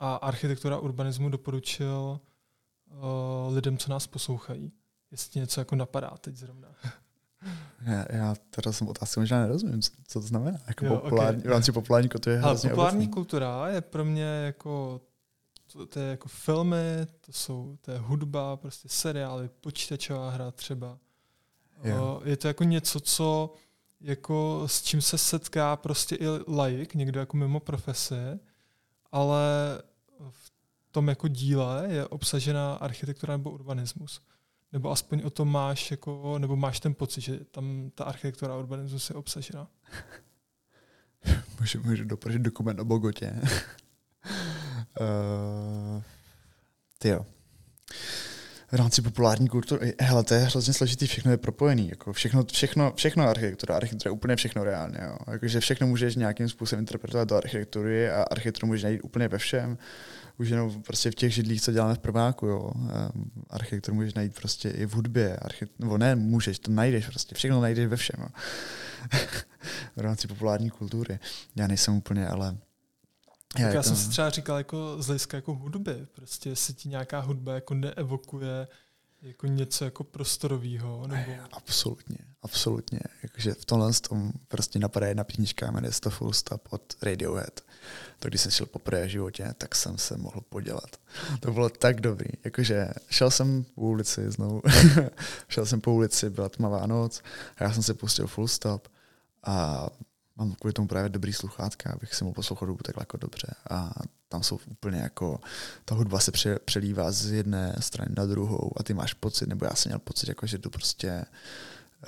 Speaker 2: a architektura urbanismu doporučil uh, lidem, co nás poslouchají? Jestli něco jako napadá teď zrovna.
Speaker 3: Já, já teda jsem otázku možná nerozumím, co, to znamená. Jako jo, populární, okay. V rámci populární kultury je
Speaker 2: Ale populární obecný. kultura je pro mě jako to, to je jako filmy, to jsou to je hudba, prostě seriály, počítačová hra třeba. Jo. Je to jako něco, co jako s čím se setká prostě i laik, někdo jako mimo profese, ale v tom jako díle je obsažena architektura nebo urbanismus nebo aspoň o tom máš, jako, nebo máš ten pocit, že tam ta architektura a urbanismus je obsažena?
Speaker 3: můžu, můžu doporučit dokument o Bogotě. uh, jo. V rámci populární kultury, hele, to je hrozně složitý, všechno je propojený, jako všechno, všechno, všechno architektura, architektura je úplně všechno reálně, jo. Jakože všechno můžeš nějakým způsobem interpretovat do architektury a architekturu můžeš najít úplně ve všem. Už jenom prostě v těch židlích, co děláme v prváku, jo. Architekturu můžeš najít prostě i v hudbě, architekt, nebo ne, můžeš, to najdeš prostě, všechno najdeš ve všem, v rámci populární kultury. Já nejsem úplně, ale
Speaker 2: já, já to... jsem si třeba říkal jako z hlediska jako hudby, prostě jestli ti nějaká hudba jako neevokuje jako něco jako prostorového? Nebo...
Speaker 3: Absolutně, absolutně. Jakože v tomhle tom prostě napadá jedna písnička, jmenuje se to Full Stop od Radiohead. To když jsem šel poprvé v životě, tak jsem se mohl podělat. To bylo tak dobrý. Jakože šel jsem po ulici znovu, šel jsem po ulici, byla tmavá noc a já jsem si pustil Full Stop a mám kvůli tomu právě dobrý sluchátka, abych si mohl poslouchat hudbu takhle jako dobře. A tam jsou úplně jako, ta hudba se pře, přelívá z jedné strany na druhou a ty máš pocit, nebo já jsem měl pocit, jako, že to prostě,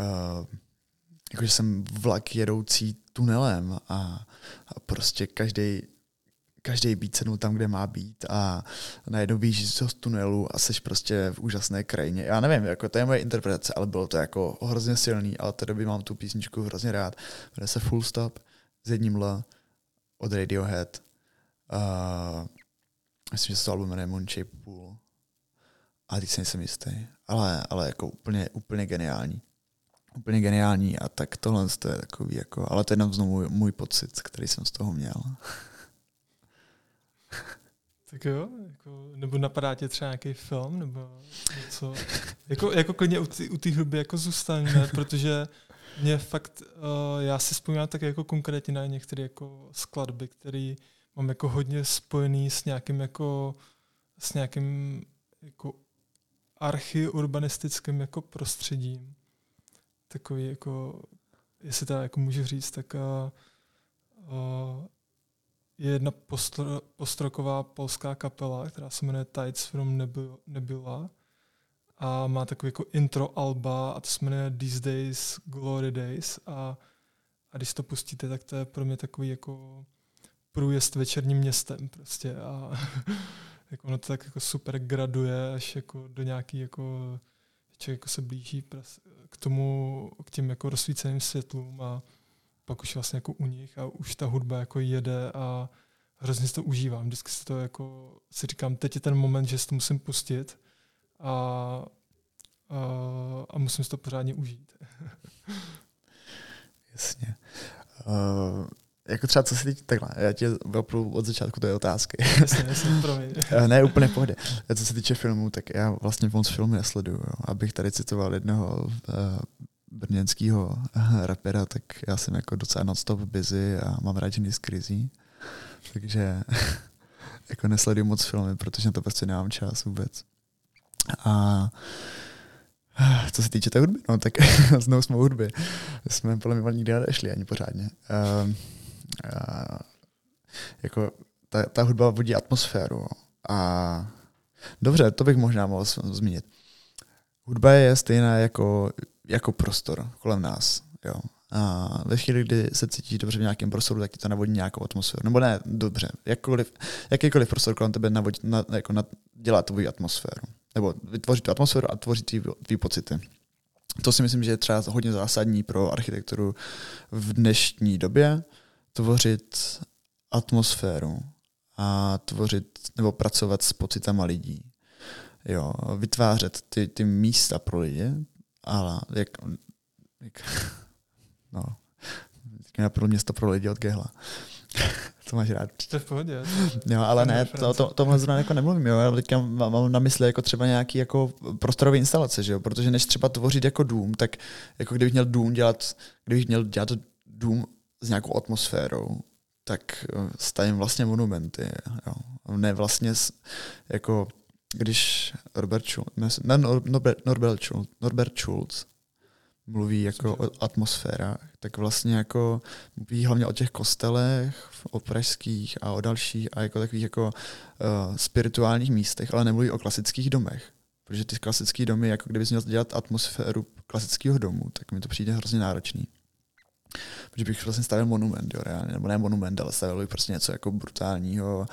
Speaker 3: uh, jako, že jsem vlak jedoucí tunelem a, a prostě každý každý být sednul tam, kde má být a najednou víš z tunelu a seš prostě v úžasné krajině. Já nevím, jako to je moje interpretace, ale bylo to jako hrozně silný, ale té doby mám tu písničku hrozně rád. Jmenuje se Full Stop s jedním L od Radiohead. Uh, myslím, že se to album jmenuje Moonshaped Pool. A teď si nejsem jistý. Ale, ale jako úplně, úplně geniální. Úplně geniální a tak tohle to je takový jako, ale to je jenom znovu můj pocit, který jsem z toho měl.
Speaker 2: Tak jo, jako, nebo napadá tě třeba nějaký film, nebo něco. Jako, jako klidně u té hudby jako zůstaňme, protože mě fakt, uh, já si vzpomínám tak jako konkrétně na některé jako skladby, které mám jako hodně spojený s nějakým jako, s nějakým jako archiurbanistickým jako prostředím. Takový jako, jestli to jako můžu říct, tak uh, uh, je jedna postro, postroková polská kapela, která se jmenuje Tides from Nebula a má takový jako intro alba a to se jmenuje These Days, Glory Days a, a když to pustíte, tak to je pro mě takový jako průjezd večerním městem prostě a jako ono to tak jako super graduje až jako do nějaký jako člověk jako se blíží k tomu, k těm jako rozsvíceným světlům a pak už vlastně jako u nich a už ta hudba jako jede a hrozně si to užívám. Vždycky si to jako si říkám, teď je ten moment, že si to musím pustit a, a, a musím si to pořádně užít.
Speaker 3: Jasně. Uh, jako třeba co si teď, takhle, já tě opravdu od začátku té otázky.
Speaker 2: Jasně, jasně, promiň.
Speaker 3: Ne, úplně pohodě. Co se týče filmů, tak já vlastně moc filmy nesleduju. Jo. Abych tady citoval jednoho uh, brněnského rapera, tak já jsem jako docela non-stop busy a mám rád ženy z krizí. Takže jako nesleduju moc filmy, protože na to prostě nemám čas vůbec. A Co se týče té hudby, no tak znovu jsme hudby. Jsme podle mě nikdy nešli ani pořádně. Uh, uh, jako ta, ta hudba vodí atmosféru. A dobře, to bych možná mohl zmínit. Hudba je stejná jako, jako prostor kolem nás. Jo. A ve chvíli, kdy se cítíš dobře v nějakém prostoru, tak ti to navodí nějakou atmosféru. Nebo ne, dobře. Jakkoliv, jakýkoliv prostor kolem tebe navodí, na, jako na, dělá tvoji atmosféru. Nebo vytvoří tu atmosféru a tvoří tvý, tvý pocity. To si myslím, že je třeba hodně zásadní pro architekturu v dnešní době, tvořit atmosféru a tvořit nebo pracovat s pocitama lidí. Jo, vytvářet ty, ty místa pro lidi, ale jak, jak no, teď napadlo město pro lidi od Gehla. to máš rád.
Speaker 2: To je v pohodě.
Speaker 3: Jo, ale ne, to, to, tohle zrovna jako nemluvím, jo, ale teďka mám na mysli jako třeba nějaký jako prostorové instalace, že jo, protože než třeba tvořit jako dům, tak jako kdybych měl dům dělat, kdybych měl dělat dům s nějakou atmosférou, tak eh, stavím vlastně monumenty. Jo. Ne vlastně jako když Robert Schulz, ne, Norbert, Norbert, Schulz, Norbert Schulz mluví jako o atmosférách, tak vlastně jako mluví hlavně o těch kostelech, o pražských a o dalších a jako takových jako uh, spirituálních místech, ale nemluví o klasických domech. Protože ty klasické domy, jako kdybys měl dělat atmosféru klasického domu, tak mi to přijde hrozně náročný. Protože bych vlastně stavil monument, jo, reálně, nebo ne monument, ale stavil bych prostě něco jako brutálního,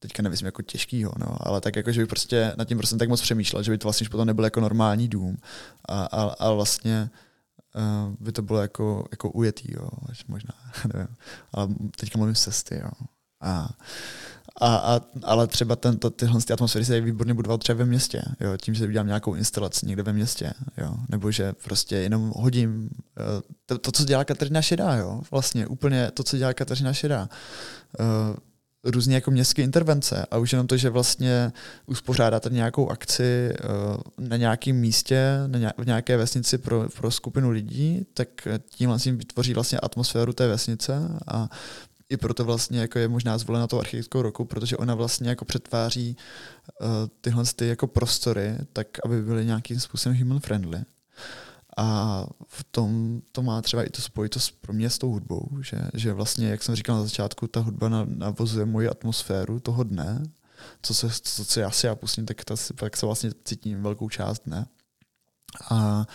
Speaker 3: teďka nevím, jako těžkýho, no, ale tak jako, že bych prostě nad tím prostě tak moc přemýšlel, že by to vlastně potom nebyl jako normální dům. A, a, a vlastně uh, by to bylo jako, jako ujetý, jo, možná, nevím, ale teďka mluvím z cesty, jo. A, a, a, ale třeba tento, tyhle ty atmosféry se výborně budoval třeba ve městě, jo, tím, že udělám nějakou instalaci někde ve městě, jo, nebo že prostě jenom hodím uh, to, to, co dělá Kateřina Šedá, jo, vlastně úplně to, co dělá Kateřina Šedá. Uh, různé jako městské intervence a už jenom to, že vlastně uspořádáte nějakou akci uh, na nějakém místě, v nějaké vesnici pro, pro skupinu lidí, tak tím vlastně vytvoří vlastně atmosféru té vesnice a i proto vlastně jako je možná zvolena to architektkou roku, protože ona vlastně jako přetváří uh, tyhle ty jako prostory tak, aby byly nějakým způsobem human friendly. A v tom to má třeba i to spojitost pro mě s tou hudbou, že, že vlastně, jak jsem říkal na začátku, ta hudba navozuje moji atmosféru toho dne, co se, co, co já si já pustím, tak, ta, tak se vlastně cítím velkou část dne. A,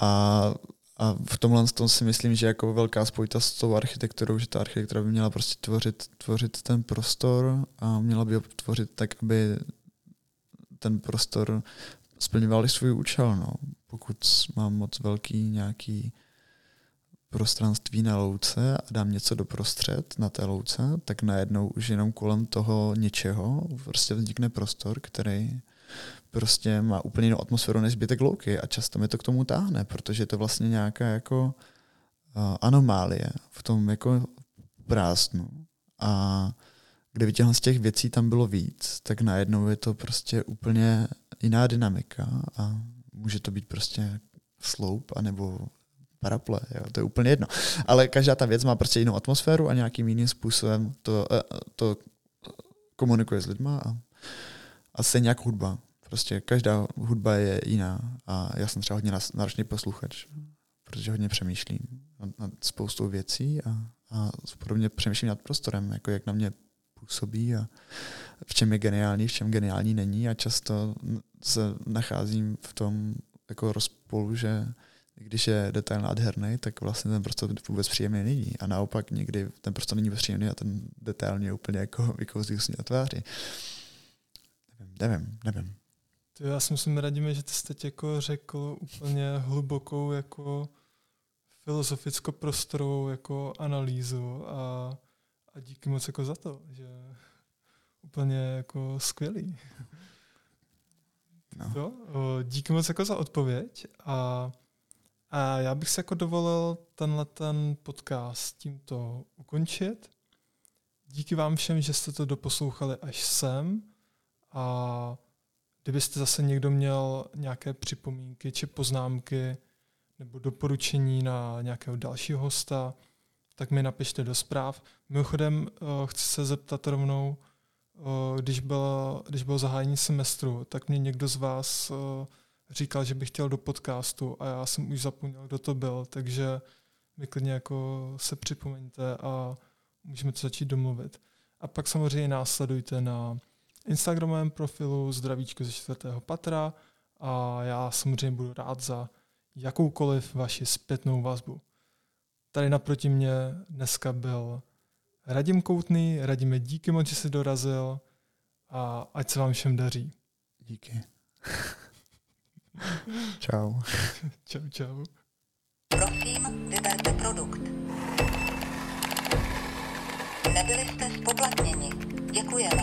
Speaker 3: a, a v tomhle tom si myslím, že jako velká spojitost s tou architekturou, že ta architektura by měla prostě tvořit, tvořit ten prostor a měla by ho tvořit tak, aby ten prostor splňoval svůj účel. No. Pokud mám moc velký nějaký prostranství na louce a dám něco do prostřed na té louce, tak najednou už jenom kolem toho něčeho prostě vznikne prostor, který prostě má úplně jinou atmosféru než zbytek louky a často mi to k tomu táhne, protože je to vlastně nějaká jako uh, anomálie v tom jako prázdnu. A kdyby z těch věcí tam bylo víc, tak najednou je to prostě úplně jiná dynamika a může to být prostě sloup anebo paraple, jo, to je úplně jedno. Ale každá ta věc má prostě jinou atmosféru a nějakým jiným způsobem to, eh, to komunikuje s lidma a, a stejně jako hudba. Prostě každá hudba je jiná a já jsem třeba hodně náročný posluchač, protože hodně přemýšlím nad, nad spoustou věcí a, a podobně přemýšlím nad prostorem, jako jak na mě působí a v čem je geniální, v čem geniální není a často se nacházím v tom jako rozpolu, že když je detail nádherný, tak vlastně ten prostor vůbec příjemný není. A naopak někdy ten prostor není příjemný a ten detail mě úplně jako vykouzlí usní na tváři. Nevím, nevím, nevím.
Speaker 2: To já si myslím, radíme, že ty jsi teď jako řekl úplně hlubokou jako filozoficko-prostorovou jako analýzu a a díky moc jako za to, že úplně jako skvělý. No. Jo? Díky moc jako za odpověď a, a já bych se jako dovolil tenhle ten podcast tímto ukončit. Díky vám všem, že jste to doposlouchali až sem a kdybyste zase někdo měl nějaké připomínky či poznámky nebo doporučení na nějakého dalšího hosta, tak mi napište do zpráv. Mimochodem uh, chci se zeptat rovnou, uh, když, bylo, když bylo zahájení semestru, tak mě někdo z vás uh, říkal, že by chtěl do podcastu a já jsem už zapomněl, kdo to byl, takže mi klidně jako se připomeňte a můžeme to začít domluvit. A pak samozřejmě následujte na Instagramovém profilu Zdravíčko ze čtvrtého patra a já samozřejmě budu rád za jakoukoliv vaši zpětnou vazbu. Tady naproti mě dneska byl Radim Koutný. Radime, díky moc, že jsi dorazil a ať se vám všem daří.
Speaker 3: Díky. čau.
Speaker 2: čau, čau.
Speaker 1: Prosím, vyberte produkt. Nebyli jste spoplatněni. Děkujeme.